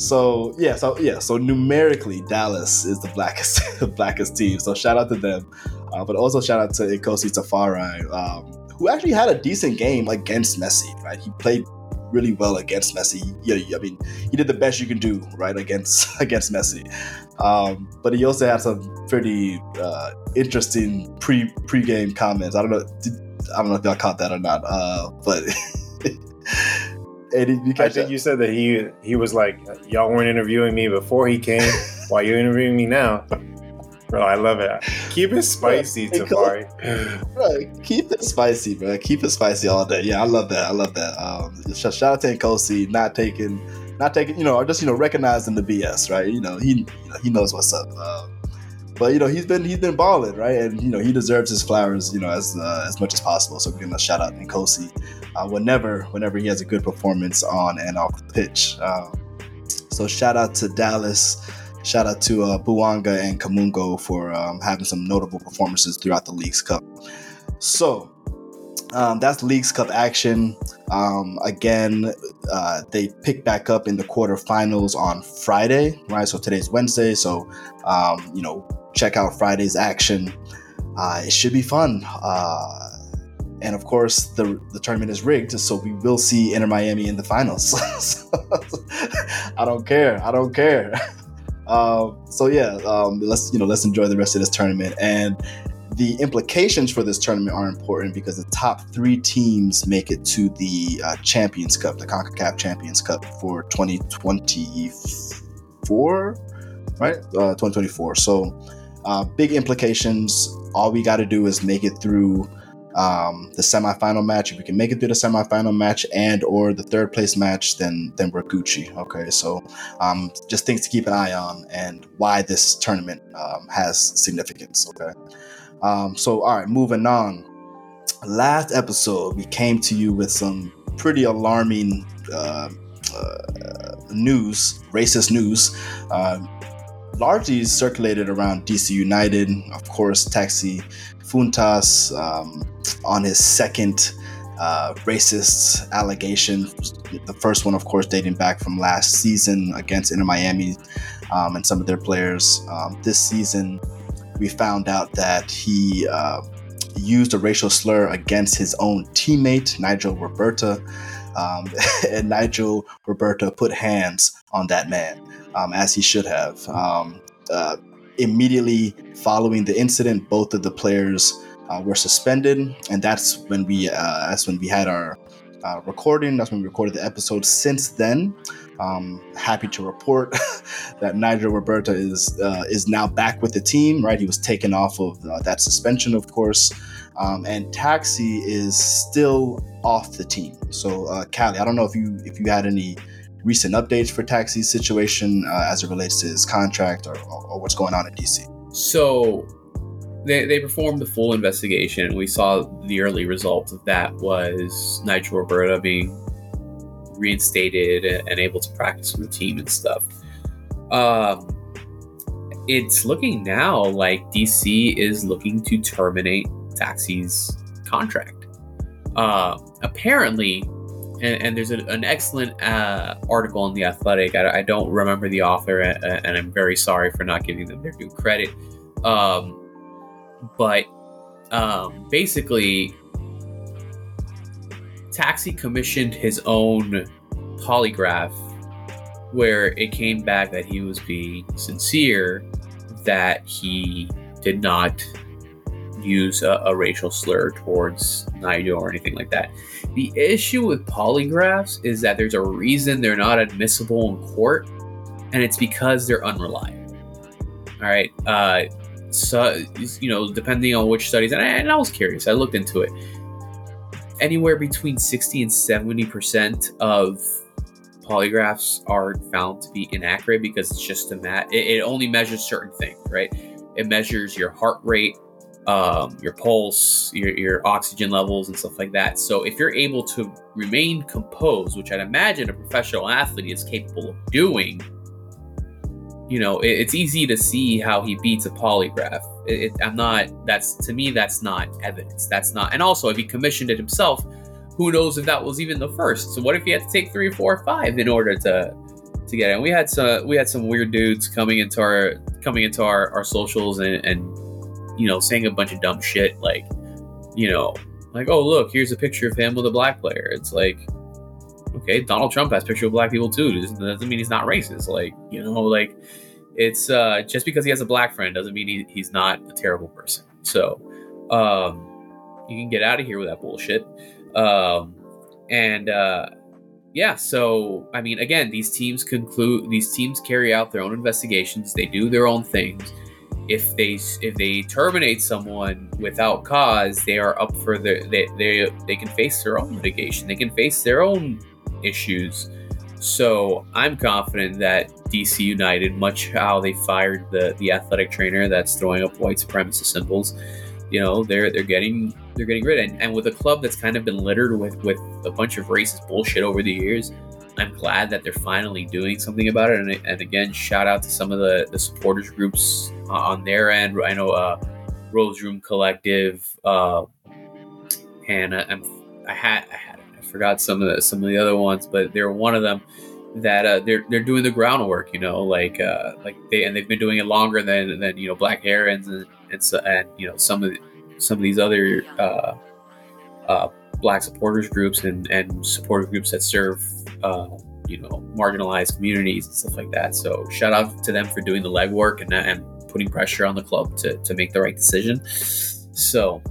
So yeah, so yeah, so numerically, Dallas is the blackest blackest team. So shout out to them, uh, but also shout out to Nkosi Tafari, um, who actually had a decent game against Messi. Right, he played really well against Messi. Yeah, I mean, he did the best you can do right against against Messi. Um, but he also had some pretty uh, interesting pre pre game comments. I don't know, did, I don't know if y'all caught that or not, uh, but. I think you said that he he was like, y'all weren't interviewing me before he came. Why you interviewing me now? Bro, I love it. Keep it spicy, Tafari. Bro, keep it spicy, bro. Keep it spicy all day. Yeah, I love that. I love that. Um, shout out to Nkosi, not taking, not taking, you know, or just you know recognizing the BS, right? You know, he you know, he knows what's up. Um, but you know he's been he's been balling right, and you know he deserves his flowers you know as uh, as much as possible. So we're gonna shout out Nkosi uh, whenever whenever he has a good performance on and off the pitch. Um, so shout out to Dallas. Shout out to uh, Bouanga and Kamungo for um, having some notable performances throughout the Leagues Cup. So um, that's Leagues Cup action. Um, again, uh, they pick back up in the quarterfinals on Friday, right? So today's Wednesday. So, um, you know, check out Friday's action. Uh, it should be fun. Uh, and of course, the, the tournament is rigged, so we will see Inter Miami in the finals. I don't care. I don't care. Uh, so yeah, um, let's you know let's enjoy the rest of this tournament. And the implications for this tournament are important because the top three teams make it to the uh, Champions Cup, the CONCACAF Champions Cup for 2024, right? Uh, 2024. So, uh, big implications. All we got to do is make it through um, the semifinal match. If we can make it through the semifinal match and or the third place match, then then we're Gucci. Okay, so um, just things to keep an eye on and why this tournament um, has significance. Okay. Um, so, all right, moving on. Last episode, we came to you with some pretty alarming uh, uh, news, racist news, uh, largely circulated around DC United. Of course, Taxi Fountas um, on his second uh, racist allegation. The first one, of course, dating back from last season against Inter Miami um, and some of their players. Um, this season, we found out that he uh, used a racial slur against his own teammate, Nigel Robertha. Um, and Nigel Robertha put hands on that man, um, as he should have. Um, uh, immediately following the incident, both of the players uh, were suspended, and that's when we uh, that's when we had our uh, recording. That's when we recorded the episode. Since then, um, happy to report that Nigel Robertha is uh, is now back with the team. Right, he was taken off of uh, that suspension, of course, um, and Taxi is still off the team. So, uh, Callie, I don't know if you if you had any recent updates for Taxi's situation uh, as it relates to his contract or, or what's going on in DC. So. They, they performed the full investigation. We saw the early result of that was Nigel Roberta being reinstated and able to practice with the team and stuff. Um, it's looking now like DC is looking to terminate Taxi's contract. Uh, apparently, and, and there's a, an excellent uh, article in The Athletic. I, I, don't remember the author, and, and, I'm very sorry for not giving them their due credit. Um, but um, basically, Taxi commissioned his own polygraph where it came back that he was being sincere, that he did not use a, a, racial slur towards Nigel or anything like that. The issue with polygraphs is that there's a reason they're not admissible in court, and it's because they're unreliable. All right. Uh, so, you know, depending on which studies, and I, and I was curious, I looked into it. Anywhere between 60 and 70% of polygraphs are found to be inaccurate because it's just a mat. It, it only measures certain things, right? It measures your heart rate, um, your pulse, your, your oxygen levels, and stuff like that. So if you're able to remain composed, which I'd imagine a professional athlete is capable of doing, you know, it, it's easy to see how he beats a polygraph. It, I'm not. That's to me, that's not evidence. That's not. And also, if he commissioned it himself, who knows if that was even the first? So what if he had to take three, four, five in order to to get it? And we had some we had some weird dudes coming into our coming into our, our socials and, and you know saying a bunch of dumb shit like you know like oh look here's a picture of him with a black player. It's like okay Donald Trump has picture of black people too. Doesn't, doesn't mean he's not racist. Like you know like it's uh, just because he has a black friend doesn't mean he, he's not a terrible person. So um, you can get out of here with that bullshit. Um, and uh, yeah, so I mean, again, these teams conclude these teams carry out their own investigations. They do their own things. If they if they terminate someone without cause, they are up for the they they they can face their own litigation. They can face their own issues. So I'm confident that DC United, much how they fired the the athletic trainer that's throwing up white supremacist symbols, you know, they're they're getting they're getting rid of. And, and with a club that's kind of been littered with with a bunch of racist bullshit over the years, I'm glad that they're finally doing something about it. And, and again, shout out to some of the, the supporters groups uh, on their end. I know uh, Rose Room Collective, uh, and I'm I had forgot some of the some of the other ones, but they're one of them that uh, they're they're doing the groundwork, you know, like uh, like they and they've been doing it longer than than you know Black Herons and and, so, and you know some of the, some of these other uh, uh, black supporters groups and and supporter groups that serve uh, you know marginalized communities and stuff like that. So shout out to them for doing the legwork and and putting pressure on the club to to make the right decision. So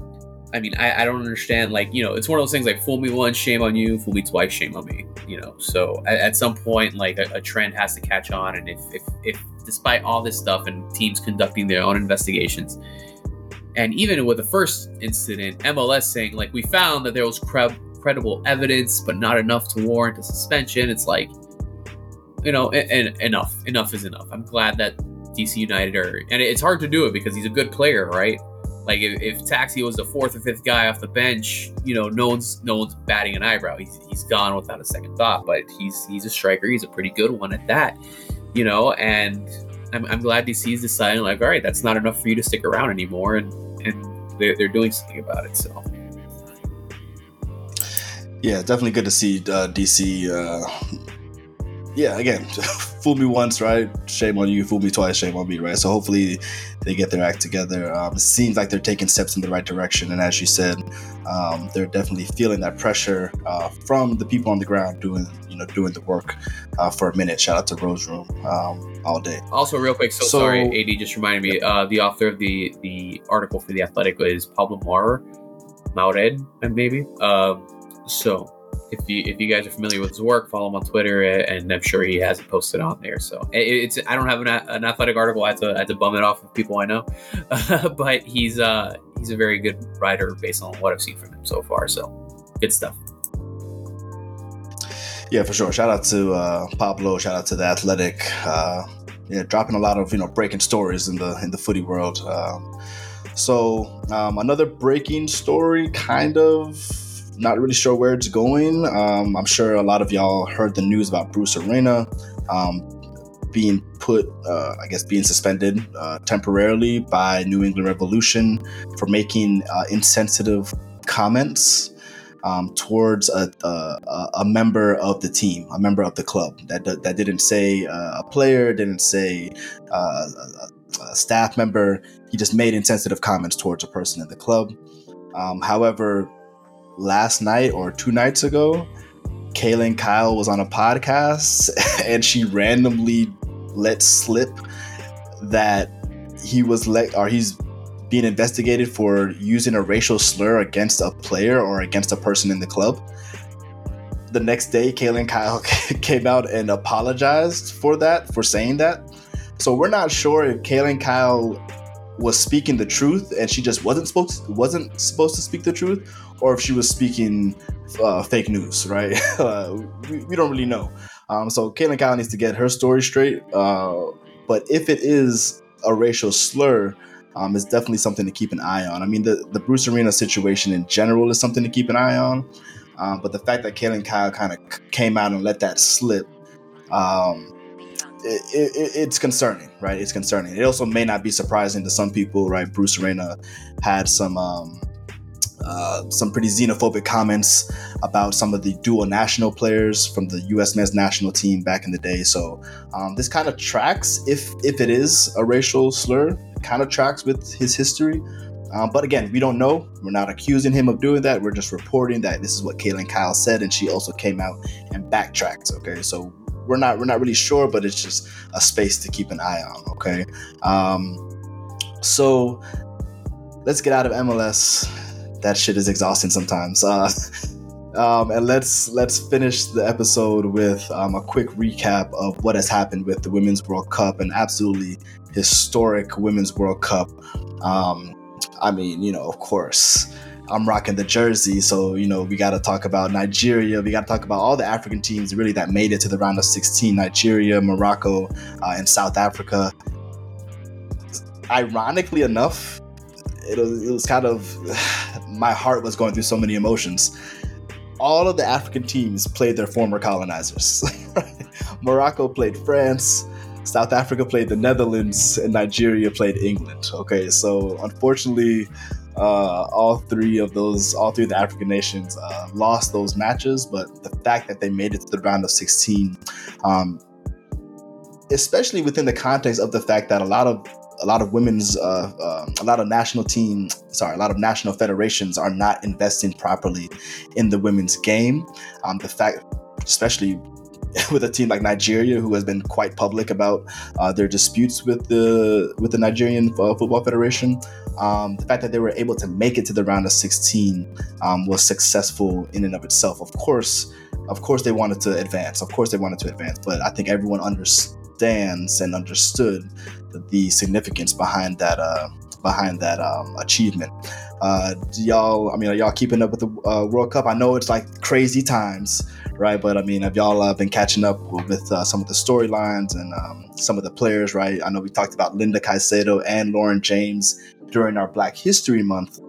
I mean, I, I don't understand. Like, you know, it's one of those things like fool me once, shame on you, fool me twice, shame on me. You know, so at, at some point, like a, a, trend has to catch on. And if, if, if, despite all this stuff and teams conducting their own investigations, and even with the first incident, MLS saying, like, we found that there was cre- credible evidence, but not enough to warrant a suspension, it's like, you know, and, and enough. Enough is enough. I'm glad that DC United are, and it's hard to do it because he's a good player, right? Like if, if Taxi was the fourth or fifth guy off the bench, you know, no one's no one's batting an eyebrow. He's, he's gone without a second thought. But he's he's a striker. He's a pretty good one at that, you know. And I'm, I'm glad DC's deciding like, all right, that's not enough for you to stick around anymore, and and they're, they're doing something about it. So. Yeah, definitely good to see uh, DC. Uh, yeah, again, fool me once, right? Shame on you. Fool me twice, shame on me, right? So hopefully they get their act together. Um, it seems like they're taking steps in the right direction, and as you said, um, they're definitely feeling that pressure uh, from the people on the ground doing, you know, doing the work uh, for a minute. Shout out to Rose Room um, all day. Also, real quick, so, so, sorry, Ad just reminded me. Uh, the author of the the article for the Athletic is Pablo Maurer, Maured, maybe. Um, so if you if you guys are familiar with his work, follow him on Twitter, and I'm sure he has it posted on there. So it's I don't have an, an athletic article. I have to I to bum it off of people I know, but he's uh he's a very good writer based on what I've seen from him so far. So good stuff. Yeah, for sure. Shout out to uh, Pablo. Shout out to the Athletic. Uh, yeah, dropping a lot of you know breaking stories in the in the footy world. Um, so um, another breaking story, kind of not really sure where it's going. Um, I'm sure a lot of y'all heard the news about Bruce Arena um, being put, uh, I guess, being suspended uh, temporarily by New England Revolution for making uh, insensitive comments um, towards a, a, a, member of the team, a member of the club. That that didn't say uh, a player, didn't say uh, a, a, staff member. He just made insensitive comments towards a person in the club. Um, however, last night or two nights ago, Kaylyn Kyle was on a podcast and she randomly let slip that he was let or he's being investigated for using a racial slur against a player or against a person in the club. The next day, Kaylyn Kyle came out and apologized for that, for saying that. So we're not sure if Kaylyn Kyle was speaking the truth and she just wasn't supposed to, wasn't supposed to speak the truth, or if she was speaking uh, fake news, right? Uh, we, we, don't really know. Um, so Kaylyn Kyle needs to get her story straight. Uh, but if it is a racial slur, um, it's definitely something to keep an eye on. I mean, the, the Bruce Arena situation in general is something to keep an eye on. Um, but the fact that Kaylyn Kyle kind of came out and let that slip, um, it, it, it's concerning, right? It's concerning. It also may not be surprising to some people, right? Bruce Arena had some um, uh, some pretty xenophobic comments about some of the dual national players from the U.S. men's national team back in the day. So um, this kind of tracks, if if it is a racial slur, kind of tracks with his history. Um, but again, we don't know. We're not accusing him of doing that. We're just reporting that this is what Kaylyn Kyle said, and she also came out and backtracked. Okay, so we're not we're not really sure, but it's just a space to keep an eye on. Okay, um, so let's get out of MLS that shit is exhausting sometimes. Uh, um, and let's let's finish the episode with um, a quick recap of what has happened with the Women's World Cup, an absolutely historic Women's World Cup. Um, I mean, you know, of course, I'm rocking the jersey, so you know we got to talk about Nigeria. We got to talk about all the African teams really that made it to the round of 16: Nigeria, Morocco, uh, and South Africa. Ironically enough, it was, it was kind of my heart was going through so many emotions. All of the African teams played their former colonizers. Morocco played France, South Africa played the Netherlands, and Nigeria played England. Okay, so unfortunately, uh, all three of those, all three of the African nations uh, lost those matches. But the fact that they made it to the round of 16, um, especially within the context of the fact that a lot of a lot of women's, uh, uh, a lot of national team, sorry, a lot of national federations are not investing properly in the women's game. Um, the fact, especially with a team like Nigeria, who has been quite public about uh, their disputes with the with the Nigerian uh, Football Federation. Um, the fact that they were able to make it to the round of 16 um, was successful in and of itself. Of course, of course, they wanted to advance. Of course, they wanted to advance. But I think everyone understands and understood the significance behind that uh, behind that um, achievement. Uh, y'all, I mean, are y'all keeping up with the uh, World Cup? I know it's like crazy times right? But I mean, have y'all uh, been catching up with uh, some of the storylines and um, some of the players, right? I know we talked about Linda Caicedo and Lauren James during our Black History Month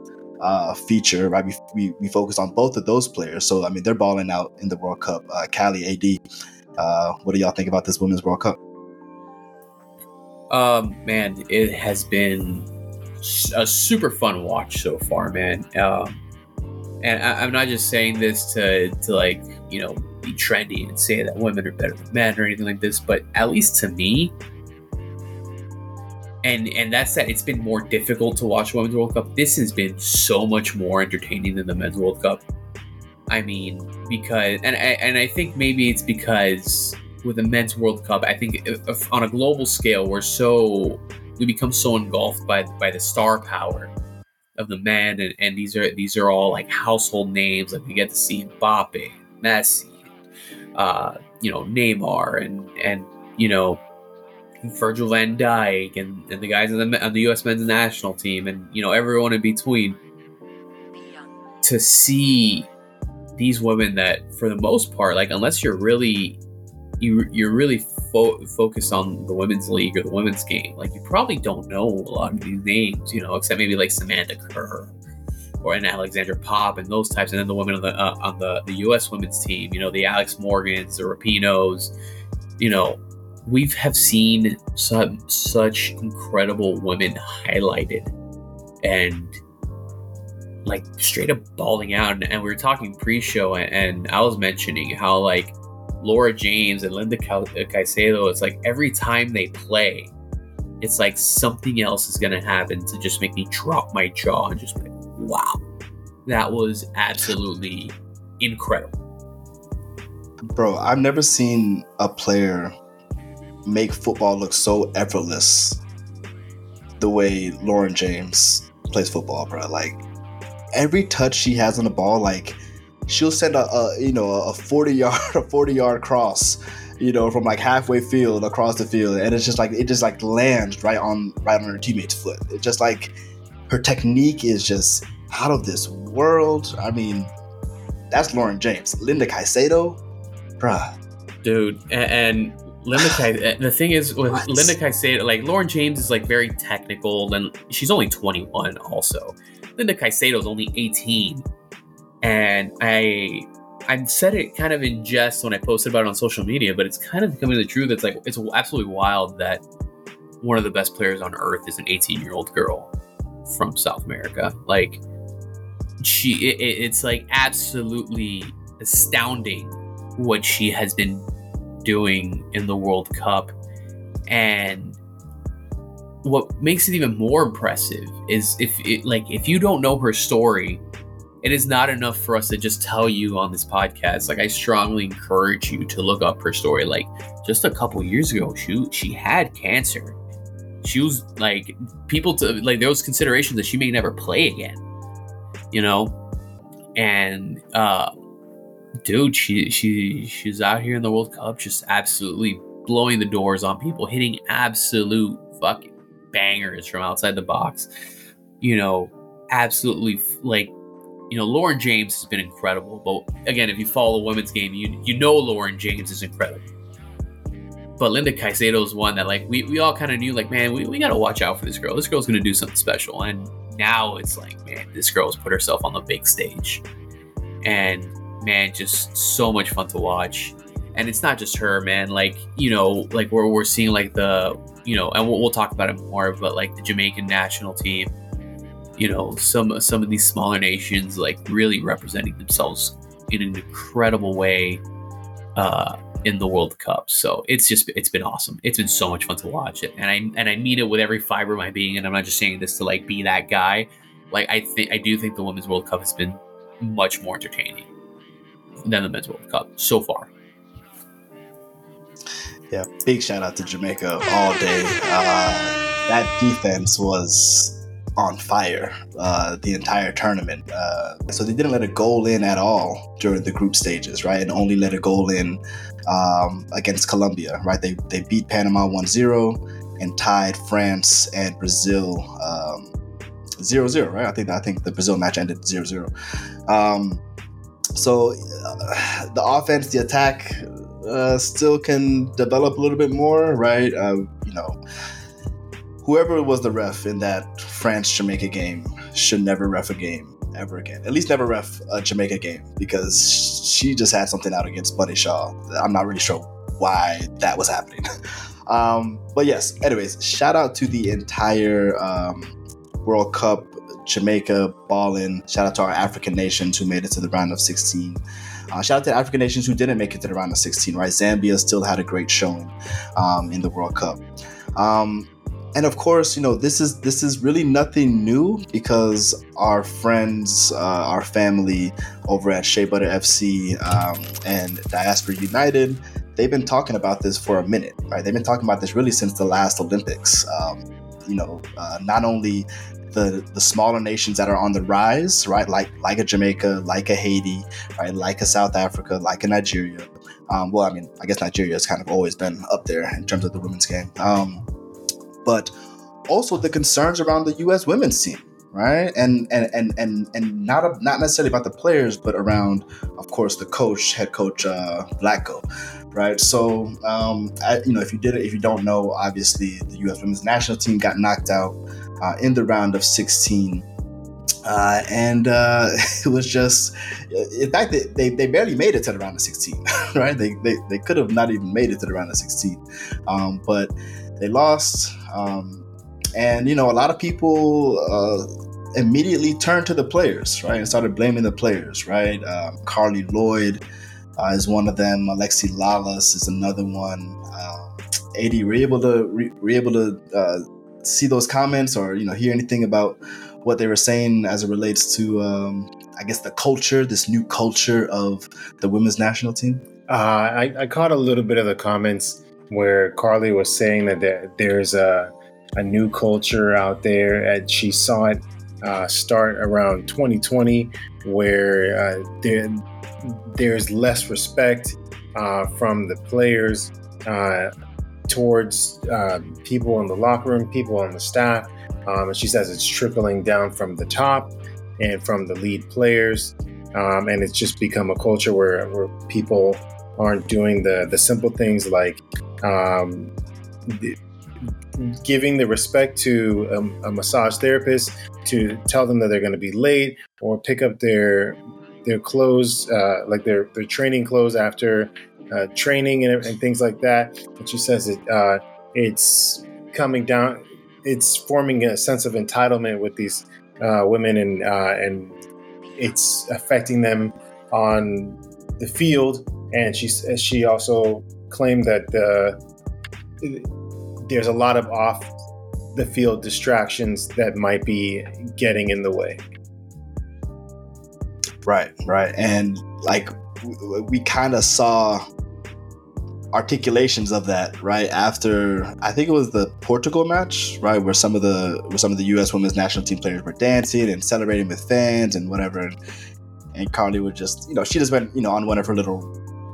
uh, feature, right? We, we, we focused on both of those players. So, I mean, they're balling out in the World Cup. Uh, Callie, AD, uh, what do y'all think about this Women's World Cup? Um, man, it has been a super fun watch so far, man. Um, and I, am not just saying this to to like you know be trendy and say that women are better than men or anything like this, but at least to me, and and that's that it's been more difficult to watch women's World Cup. This has been so much more entertaining than the men's World Cup. I mean, because and I, and I think maybe it's because with the men's World Cup, I think if, if on a global scale, we're so we become so engulfed by by the star power of the men, and, and these are these are all like household names. Like we get to see Mbappe, Messi, uh, you know Neymar, and and you know Virgil Van Dijk, and, and the guys on the on the U.S. men's national team, and you know everyone in between. To see these women that, for the most part, like unless you're really you you're really fo- focused on the women's league or the women's game, like you probably don't know a lot of these names, you know, except maybe like Samantha Kerr or an Alexandra Popp and those types, and then the women on the uh, on the the U.S. women's team, you know, the Alex Morgans, the Rapinoes, you know, we have seen some such incredible women highlighted and like straight up balling out and, and we were talking pre-show and, and i was mentioning how like Laura James and Linda uh, Caicedo, it's like every time they play, it's like something else is going to happen to just make me drop my jaw and just like, wow, that was absolutely incredible. Bro, I've never seen a player make football look so effortless the way Lauren James plays football, bro. Like every touch she has on the ball, like she'll send a, a you know a 40 yard a 40 yard cross you know from like halfway field across the field and it's just like it just like lands right on right on her teammate's foot. It's just like her technique is just out of this world. I mean that's lauren james. Linda caicedo bruh. Dude and, Linda Caicedo, eh, the thing is with what? Linda Caicedo, like Lauren James is like very technical, and she's only 21. Also, Linda Caicedo is only 18, and I I said it kind of in jest when I posted about it on social media, but it's kind of becoming the truth. It's like it's absolutely wild that one of the best players on earth is an 18 year old girl from South America. Like she, it, it's like absolutely astounding what she has been doing in the World Cup, and what makes it even more impressive is if it like if you don't know her story it is not enough for us to just tell you on this podcast. Like I strongly encourage you to look up her story. Like just a couple years ago, she she had cancer. She was like people to like there was considerations that she may never play again. You know, and uh, dude, she she she's out here in the World Cup, just absolutely blowing the doors on people, hitting absolute fucking bangers from outside the box. You know, absolutely like you know, Lauren James has been incredible. But again, if you follow the women's game, you you know Lauren James is incredible. But Linda Caicedo is one that like we, we all kind of knew like, man, we, we gotta watch out for this girl. This girl's gonna do something special. And now it's like, man, this girl's put herself on the big stage. And man, just so much fun to watch. And it's not just her, man. Like, you know, like where we're seeing like the, you know, and we'll, we'll talk about it more, but like the Jamaican national team you know some some of these smaller nations like really representing themselves in an incredible way uh, in the World Cup. So it's just it's been awesome. It's been so much fun to watch it, and I and I mean it with every fiber of my being. And I'm not just saying this to like be that guy. Like I think I do think the Women's World Cup has been much more entertaining than the Men's World Cup so far. Yeah, big shout out to Jamaica all day. Uh, that defense was on fire uh, the entire tournament. Uh, so they didn't let a goal in at all during the group stages, right? And only let a goal in um, against Colombia, right? They, they beat Panama 1 0 and tied France and Brazil um, 0 0, right? I think, I think the Brazil match ended 0 0. Um, so uh, the offense, the attack uh, still can develop a little bit more, right? Uh, you know, whoever was the ref in that France Jamaica game should never ref a game ever again. At least never ref a Jamaica game because she just had something out against Bunny Shaw. I'm not really sure why that was happening. um, but yes, anyways, shout out to the entire um, World Cup Jamaica balling. Shout out to our African nations who made it to the round of 16. Uh, shout out to African nations who didn't make it to the round of 16, right? Zambia still had a great showing um, in the World Cup. Um, and of course, you know this is this is really nothing new because our friends, uh, our family over at Shea Butter FC um, and Diaspora United, they've been talking about this for a minute, right? They've been talking about this really since the last Olympics. Um, you know, uh, not only the the smaller nations that are on the rise, right? Like like a Jamaica, like a Haiti, right? Like a South Africa, like a Nigeria. Um, well, I mean, I guess Nigeria has kind of always been up there in terms of the women's game. Um, but also the concerns around the U.S. women's team, right? And and and and and not a, not necessarily about the players, but around, of course, the coach, head coach uh, Vlatko, right? So, um, I, you know, if you did it, if you don't know, obviously the U.S. women's national team got knocked out uh, in the round of 16. Uh, and uh, it was just, in fact, they, they barely made it to the round of 16, right? They, they, they could have not even made it to the round of 16. Um, but they lost. Um, and, you know, a lot of people uh, immediately turned to the players, right? And started blaming the players, right? Um, Carli Lloyd uh, is one of them. Alexi Lalas is another one. Um, AD, were you able to, were you able to uh, see those comments or, you know, hear anything about what they were saying as it relates to, um, I guess, the culture, this new culture of the women's national team? Uh, I, I, caught a little bit of the comments where Carli was saying that there, there's a, a new culture out there, and she saw it uh, start around 2020, where uh, there, there's less respect uh, from the players uh, towards uh, people in the locker room, people on the staff. Um, and she says it's trickling down from the top and from the lead players. Um, and it's just become a culture where, where people aren't doing the, the simple things like um, the, giving the respect to a, a, massage therapist to tell them that they're going to be late or pick up their their clothes uh, like their their training clothes after uh, training and, and, things like that. She says it uh, it's coming down it's forming a sense of entitlement with these uh, women and uh, and it's affecting them on the field. And she she also claimed that uh, there's a lot of off the field distractions that might be getting in the way. Right, right. And like we kind of saw articulations of that right after I think it was the Portugal match, right, where some of the where some of the U.S. women's national team players were dancing and celebrating with fans and whatever, and, and Carli would just you know she just went you know on one of her little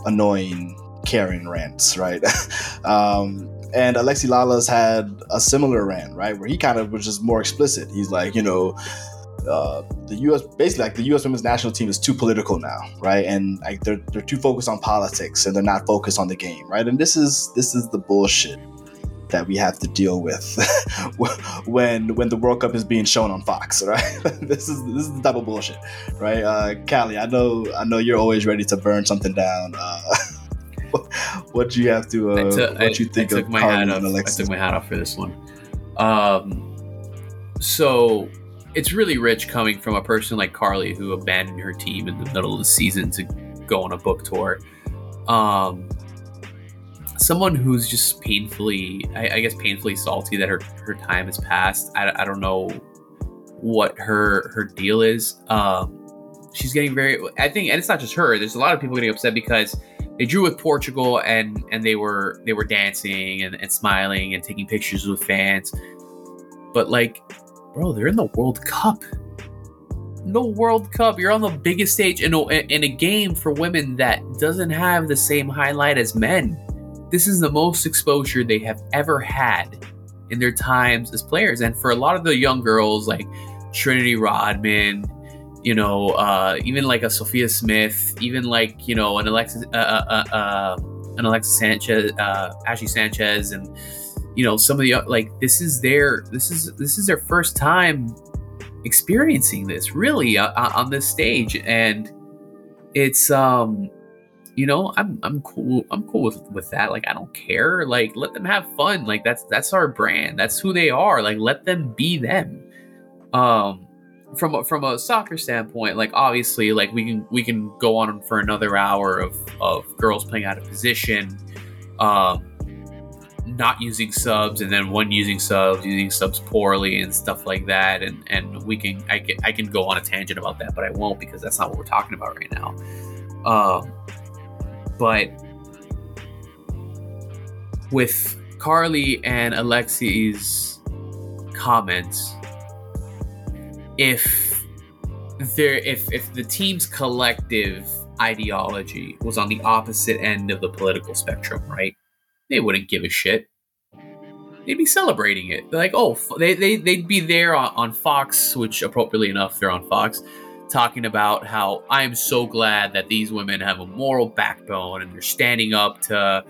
annoying Karen rants, right? um, and Alexi Lalas had a similar rant, right, where he kind of was just more explicit. He's like, you know, uh, the U.S. basically like the U.S. women's national team is too political now, right? And like they're they're too focused on politics and they're not focused on the game, right? And this is this is the bullshit that we have to deal with when when the World Cup is being shown on Fox, right? this is this is the type of bullshit, right? Uh, Callie, I know I know you're always ready to burn something down. Uh, what do you have to? Uh, took, what you think I, I took my hat off. I took my hat off for this one. Um, so it's really rich coming from a person like Carli who abandoned her team in the middle of the season to go on a book tour. Um, someone who's just painfully, I, I guess, painfully salty that her her time has passed. I, I don't know what her her deal is. Um, she's getting very. I think, and it's not just her. There's a lot of people getting upset because they drew with Portugal and and they were they were dancing and, and smiling and taking pictures with fans. But like, bro, they're in the World Cup. No World Cup. You're on the biggest stage in a, in a game for women that doesn't have the same highlight as men. This is the most exposure they have ever had in their times as players. And for a lot of the young girls like Trinity Rodman, you know, uh, even like a Sophia Smith, even like you know an Alexis, uh, uh, uh, uh an Alexis Sanchez, uh, Ashley Sanchez, and you know some of the like this is their this is this is their first time experiencing this really on this stage, and it's um you know i'm i'm cool i'm cool with with that. Like i don't care. Like let them have fun. Like that's that's our brand. That's who they are. Like let them be them. Um from a, from a soccer standpoint, like obviously, like we can we can go on for another hour of of girls playing out of position, um, not using subs, and then one using subs, using subs poorly, and stuff like that. And and we can I can I can go on a tangent about that, but I won't because that's not what we're talking about right now. Um, but with Carli and Alexi's comments if there if if the team's collective ideology was on the opposite end of the political spectrum, right? They wouldn't give a shit. They'd be celebrating it. They're like, oh, they, they, they'd be there on, on Fox, which appropriately enough, they're on Fox, talking about how I am so glad that these women have a moral backbone and they're standing up to,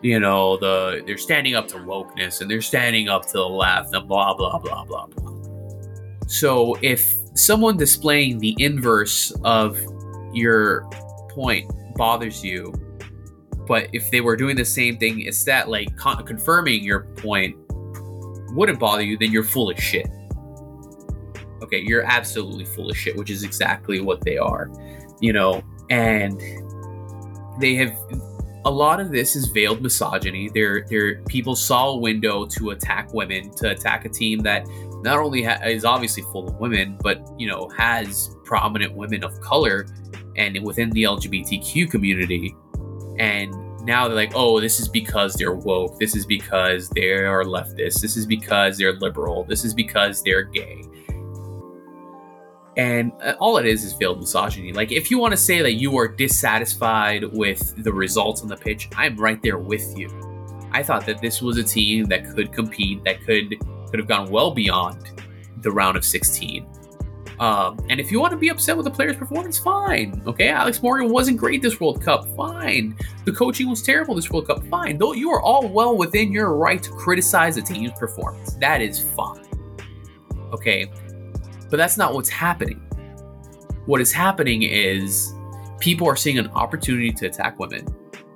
you know, the they're standing up to wokeness and they're standing up to the left and blah blah blah blah blah. So if someone displaying the inverse of your point bothers you, but if they were doing the same thing, it's that like con- confirming your point wouldn't bother you, then you're full of shit. Okay, you're absolutely full of shit, which is exactly what they are, you know, and they have a lot of this is veiled misogyny. There, there, people saw a window to attack women, to attack a team that not only ha- is obviously full of women, but you know has prominent women of color and within the LGBTQ community. And now they're like, oh, this is because they're woke. This is because they are leftist. This is because they're liberal. This is because they're gay. And uh, all it is is failed misogyny. Like, if you want to say that you are dissatisfied with the results on the pitch, I'm right there with you. I thought that this was a team that could compete, that could could have gone well beyond the round of 16. Um, and if you want to be upset with the player's performance, fine. Okay, Alex Morgan wasn't great this World Cup. Fine. The coaching was terrible this World Cup. Fine. Though you are all well within your right to criticize the team's performance. That is fine. Okay, but that's not what's happening. What is happening is people are seeing an opportunity to attack women.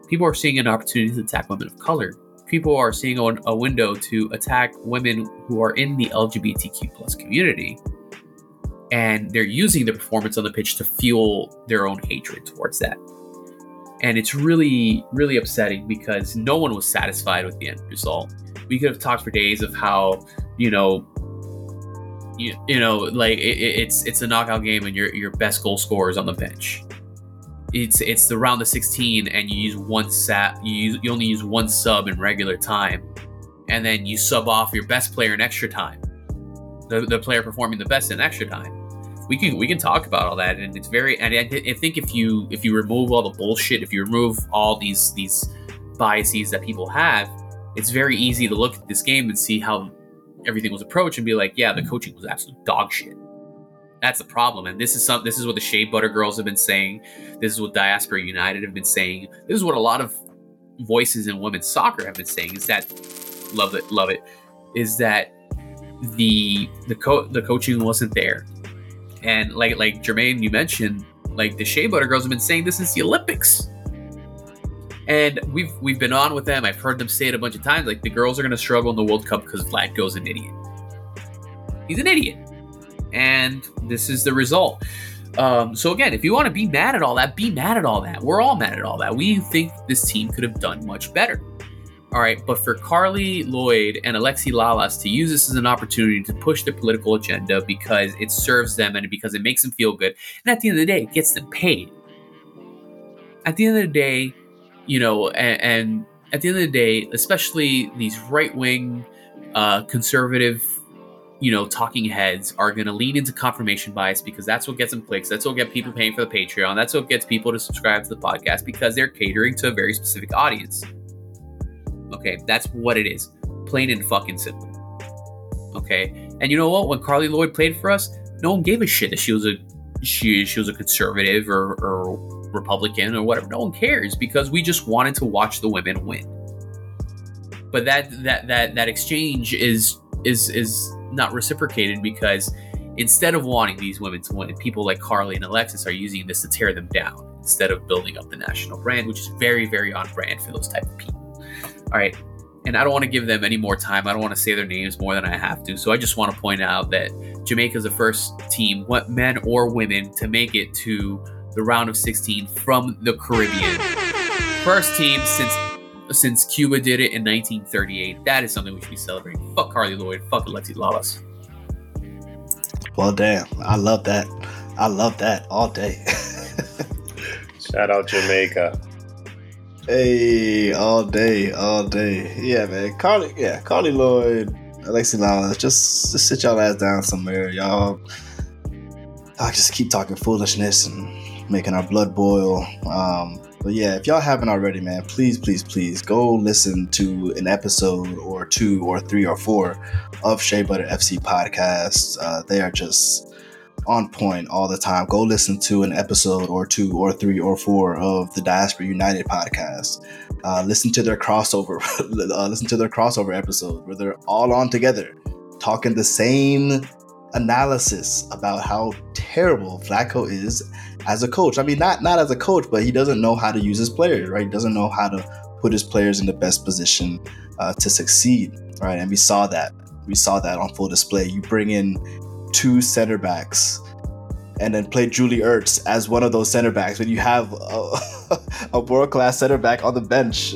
People are seeing an opportunity to attack women of color people are seeing a, a window to attack women who are in the LGBTQ plus community, and they're using the performance on the pitch to fuel their own hatred towards that. And it's really, really upsetting because no one was satisfied with the end result. We could have talked for days of how, you know, you, you know, like it, it's it's a knockout game and your your best goal scorer is on the bench it's it's the round of 16 and you use one sat you use, you only use one sub in regular time. And then you sub off your best player in extra time. The, the player performing the best in extra time. We can we can talk about all that and it's very and I, I think if you if you remove all the bullshit if you remove all these these biases that people have it's very easy to look at this game and see how everything was approached and be like yeah the coaching was absolute dog shit that's the problem. And this is some this is what the Shea Butter girls have been saying. This is what Diaspora United have been saying. This is what a lot of voices in women's soccer have been saying is that love it, love it, is that the the co- the coaching wasn't there. And like like Jermaine, you mentioned, like the Shea Butter girls have been saying this since the Olympics. And we've we've been on with them. I've heard them say it a bunch of times. Like the girls are to struggle in the World Cup because Vlatko's an idiot. He's an idiot and this is the result. Um, so again, if you want to be mad at all that, be mad at all that. We're all mad at all that. We think this team could have done much better. All right, but for Carli Lloyd and Alexi Lalas to use this as an opportunity to push their political agenda because it serves them and because it makes them feel good, and at the end of the day, it gets them paid. At the end of the day, you know, and, and at the end of the day, especially these right wing, uh, conservative you know, talking heads are going to lean into confirmation bias because that's what gets them clicks. That's what gets people paying for the Patreon. That's what gets people to subscribe to the podcast because they're catering to a very specific audience. Okay, that's what it is. Plain and fucking simple. Okay, and you know what? When Carli Lloyd played for us, no one gave a shit that she was a she she was a conservative or, or Republican or whatever. No one cares because we just wanted to watch the women win. But that that that that exchange is is is not reciprocated because instead of wanting these women to win, people like Carli and Alexis are using this to tear them down instead of building up the national brand, which is very, very on brand for those type of people. All right. And I don't want to give them any more time. I don't want to say their names more than I have to. So I just want to point out that Jamaica is the first team, what men or women, to make it to the round of 16 from the Caribbean. First team since since Cuba did it in 1938. That is something we should be celebrating. Fuck Carli Lloyd. Fuck Alexi Lalas. Well, damn. I love that. I love that all day. Shout out Jamaica. Hey, all day, all day. Yeah, man. Carli, yeah, Carli Lloyd, Alexi Lalas, just, just sit y'all ass down somewhere, y'all. I just keep talking foolishness and making our blood boil. Um, but yeah, if y'all haven't already, man, please, please, please go listen to an episode or two or three or four of Shea Butter FC podcasts. Uh, they are just on point all the time. Go listen to an episode or two or three or four of the Diaspora United podcast. Uh, listen to their crossover. uh, listen to their crossover episode where they're all on together, talking the same analysis about how terrible Vlatko is as a coach. I mean, not not as a coach, but he doesn't know how to use his players, right? He doesn't know how to put his players in the best position uh, to succeed, right? And we saw that. We saw that on full display. You bring in two center backs and then play Julie Ertz as one of those center backs. When you have a, a world class center back on the bench,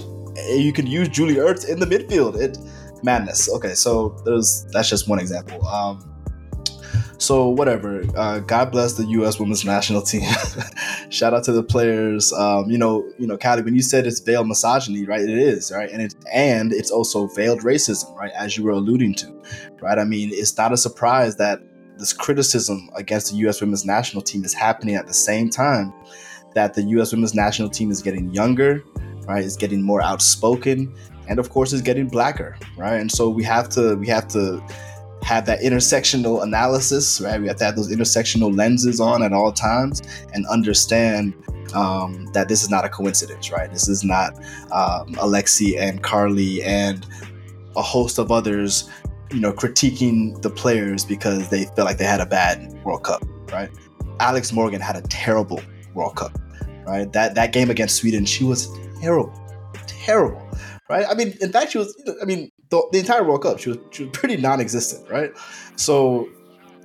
you can use Julie Ertz in the midfield. It madness. Okay, so there's that's just one example. Um, so whatever. Uh, God bless the U.S. Women's National Team. Shout out to the players. Um, you know, you know, Callie, when you said it's veiled misogyny, right? It is, right? And it and it's also veiled racism, right? As you were alluding to, right? I mean, it's not a surprise that this criticism against the U.S. Women's National Team is happening at the same time that the U.S. Women's National Team is getting younger, right? Is getting more outspoken, and of course, is getting blacker, right? And so we have to we have to have that intersectional analysis, right? We have to have those intersectional lenses on at all times and understand um, that this is not a coincidence, right? This is not um, Alexi and Carli and a host of others, you know, critiquing the players because they feel like they had a bad World Cup, right? Alex Morgan had a terrible World Cup, right? That that game against Sweden, she was terrible, terrible, right? I mean, in fact, she was. I mean, the, the entire World Cup, she was, she was pretty non-existent, right? So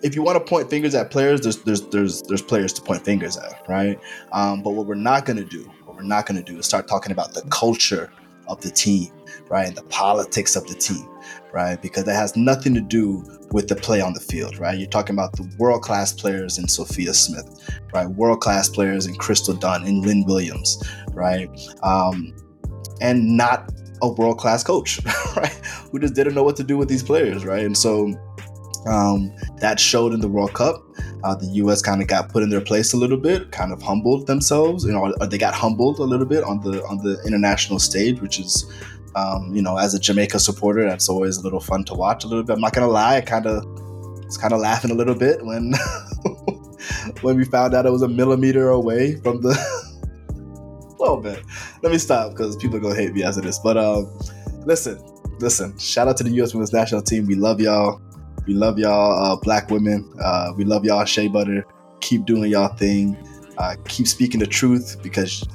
if you want to point fingers at players, there's there's there's there's players to point fingers at, right? Um, but what we're not gonna do, what we're not gonna do, is start talking about the culture of the team, right, and the politics of the team, right? Because that has nothing to do with the play on the field, right? You're talking about the world class players in Sophia Smith, right? World class players in Crystal Dunn, in Lynn Williams, right? Um, and not a world class coach, right? Who just didn't know what to do with these players, right? And so um, that showed in the World Cup. Uh, the U.S. kind of got put in their place a little bit, kind of humbled themselves. You know, they got humbled a little bit on the on the international stage, which is, um, you know, as a Jamaica supporter, that's always a little fun to watch. A little bit. I'm not gonna lie, I kind of was kind of laughing a little bit when when we found out it was a millimeter away from the little bit. Let me stop because people are gonna hate me after this. But um, listen, listen. Shout out to the U.S. Women's National Team. We love y'all. We love y'all, uh, black women. Uh, we love y'all, Shea Butter. Keep doing y'all thing. Uh, keep speaking the truth because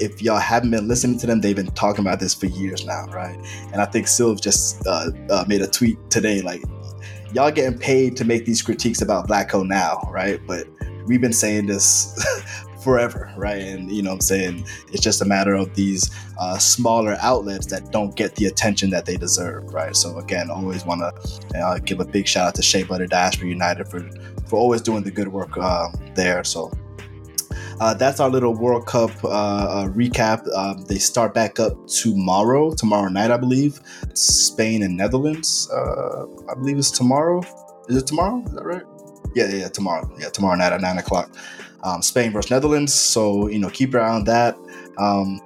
if y'all haven't been listening to them, they've been talking about this for years now, right? And I think Sylv just uh, uh, made a tweet today like, y'all getting paid to make these critiques about Vlatko now, right? But we've been saying this forever, right? And you know, what I'm saying it's just a matter of these uh, smaller outlets that don't get the attention that they deserve, right? So again, always want to uh, give a big shout out to Shea Butter Diaspora United for for always doing the good work uh, there. So. Uh, that's our little World Cup uh, uh, recap. Um, they start back up tomorrow, tomorrow night, I believe. Spain and Netherlands. Uh, I believe it's tomorrow. Is it tomorrow? Is that right? Yeah, yeah, yeah, tomorrow. Yeah, tomorrow night at nine o'clock. Um, Spain versus Netherlands. So you know, keep your eye on that. Um,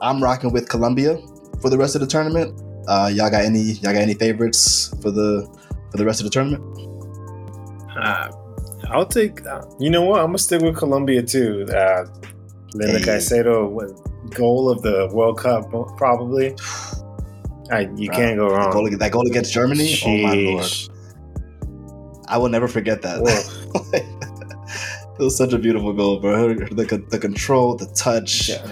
I'm rocking with Colombia for the rest of the tournament. Uh, y'all got any? Y'all got any favorites for the for the rest of the tournament? Uh, I'll take. Uh, you know what? I'm gonna stick with Colombia too. Uh, Linda Hey. Caicedo, what, goal of the World Cup, probably. I, you Bruh, can't go That wrong. goal, that goal against Germany. Oh my lord! I will never forget that. It was such a beautiful goal, bro. The, the control, the touch, Yeah.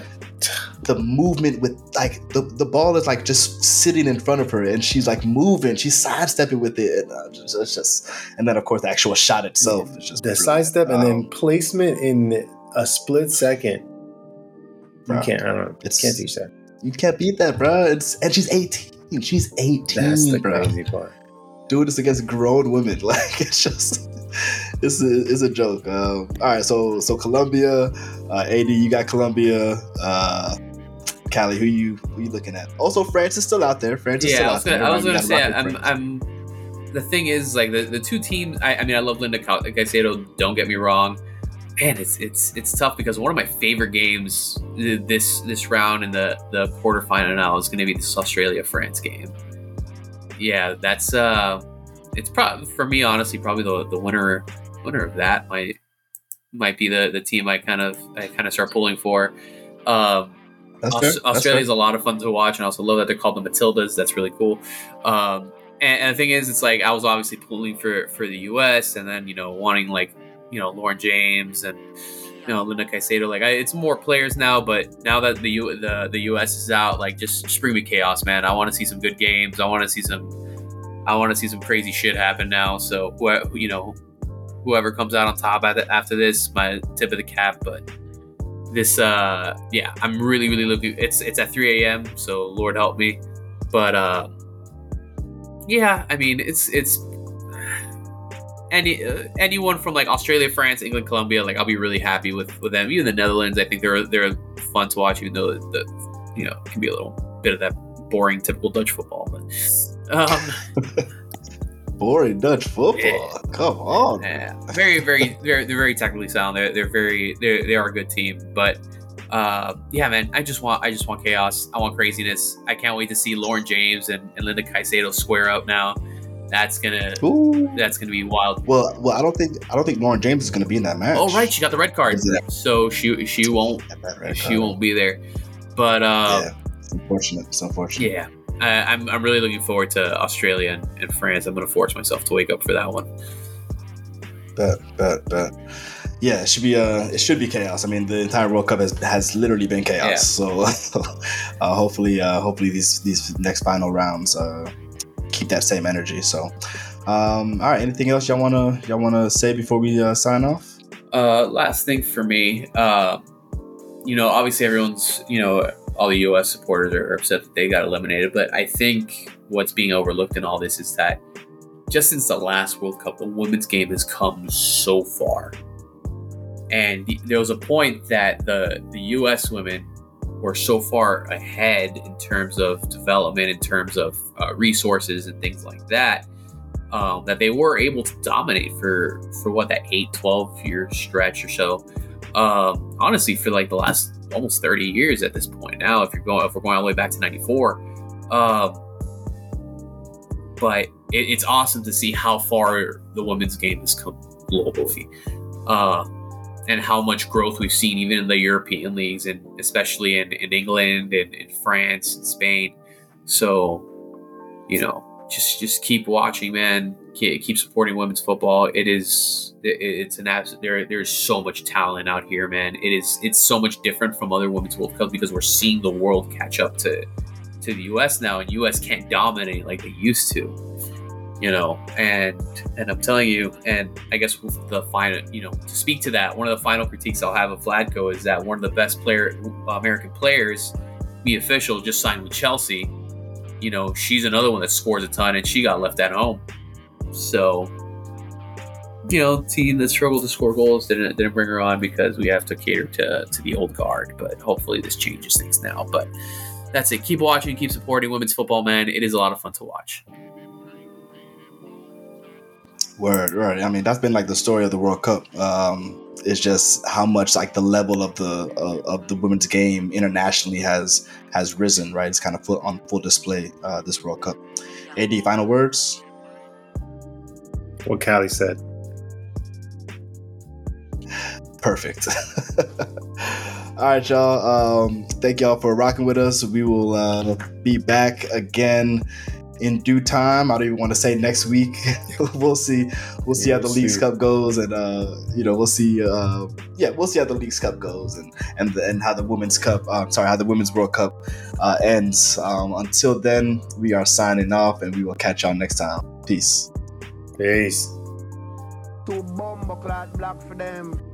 the movement with like the, the ball is like just sitting in front of her and she's like moving, she's sidestepping with it. And, uh, just, it's just, and then of course the actual shot itself is just The brilliant. sidestep and then Um, placement in a split second. You can't. I don't know. it's- can't teach that. you can't beat that, bro. It's and she's 18. She's 18, That's the bro. crazy part. Doing this against grown women. Like it's just it's a, it's a joke. Um, all right, so so Colombia, uh, AD, you got Colombia. Uh, Callie, who you who you looking at? Also, France is still out there. France is yeah, still out there. I was gonna say, I'm, I'm. The thing is, like the, the two teams. I, I mean, I love Linda Caicedo. Don't get me wrong, man. It's it's it's tough because one of my favorite games this this round in the the quarterfinal now is going to be this Australia France game. Yeah, that's uh, it's probably for me honestly probably the the winner winner of that might might be the the team I kind of I kind of start pulling for. Um, Aus- Australia's a lot of fun to watch, and I also love that they're called the Matildas. That's really cool. Um, and, and the thing is, it's like I was obviously pulling for for the U.S. and then you know wanting like you know Lauren James and you know Linda Caicedo. Like I, it's more players now, but now that the U, the the U.S. is out, like just, bring me chaos, man. I want to see some good games. I want to see some. I want to see some crazy shit happen now. So wh- you know, whoever comes out on top after this, my tip of the cap, but this uh yeah i'm really really looking it's it's at 3 a.m so lord help me but uh yeah i mean it's it's any uh, anyone from like australia france england colombia like i'll be really happy with with them even the netherlands i think they're they're fun to watch even though the you know it can be a little bit of that boring typical dutch football but um boring Dutch football. Yeah. Come on. Yeah, very, very, they're, they're very technically sound. They're, they're very, they're, they are a good team. But uh, yeah, man, I just want, I just want chaos. I want craziness. I can't wait to see Lauren James and, and Linda Caicedo square up now. That's gonna, Ooh. that's gonna be wild. Well, well, I don't think I don't think Lauren James is going to be in that match. Oh right, she got the red card, so she she won't she won't be there. But uh, yeah, it's unfortunate. It's unfortunate. yeah, I, I'm I'm really looking forward to Australia and, and France. I'm gonna force myself to wake up for that one. Bet, bet, bet. Yeah, it should be uh it should be chaos. I mean, the entire World Cup has, has literally been chaos. Yeah. So uh, hopefully, uh, hopefully these these next final rounds uh, keep that same energy. So, um, all right. Anything else y'all wanna y'all wanna say before we uh, sign off? Uh, last thing for me, uh, you know, obviously everyone's, you know, all the U.S. supporters are upset that they got eliminated, but I think what's being overlooked in all this is that just since the last World Cup, the women's game has come so far, and the- there was a point that the the U.S. women were so far ahead in terms of development, in terms of uh, resources and things like that, um, that they were able to dominate for for what that 8 12 year stretch or so. Um, honestly for like the last almost 30 years at this point now if you're going if we're going all the way back to 94 um, but it, it's awesome to see how far the women's game has come globally. Um, and how much growth we've seen even in the European leagues and especially in, in England and in France and Spain so you know just just keep watching, man. Keep, supporting women's football. It is it's an absolute. There there's so much talent out here, man. It is it's so much different from other women's World Cups because we're seeing the world catch up to to the U.S. now, and U.S. can't dominate like they used to. You know, and and I'm telling you, and I guess the final, you know, to speak to that, one of the final critiques I'll have of Vlatko is that one of the best player American players, Mia Fishel, just signed with Chelsea. You know, she's another one that scores a ton, and she got left at home. So, you know, team that struggled to score goals didn't didn't bring her on because we have to cater to to the old guard. But hopefully, this changes things now. But that's it. Keep watching, keep supporting women's football, man. It is a lot of fun to watch. Word, right. I mean, that's been like the story of the World Cup. Um, it's just how much like the level of the uh, of the women's game internationally has has risen. Right, it's kind of full, on full display uh, this World Cup. Ad, final words. What Callie said. Perfect. All right, y'all. Um, thank y'all for rocking with us. We will uh, be back again in due time. I don't even want to say next week. we'll see. We'll see yeah, how the Leagues Cup goes, and uh, you know, we'll see. Uh, yeah, we'll see how the Leagues Cup goes, and and and how the Women's Cup. Uh, sorry, how the Women's World Cup uh, ends. Um, until then, we are signing off, and we will catch y'all next time. Peace. Peace. Two bomb black for them.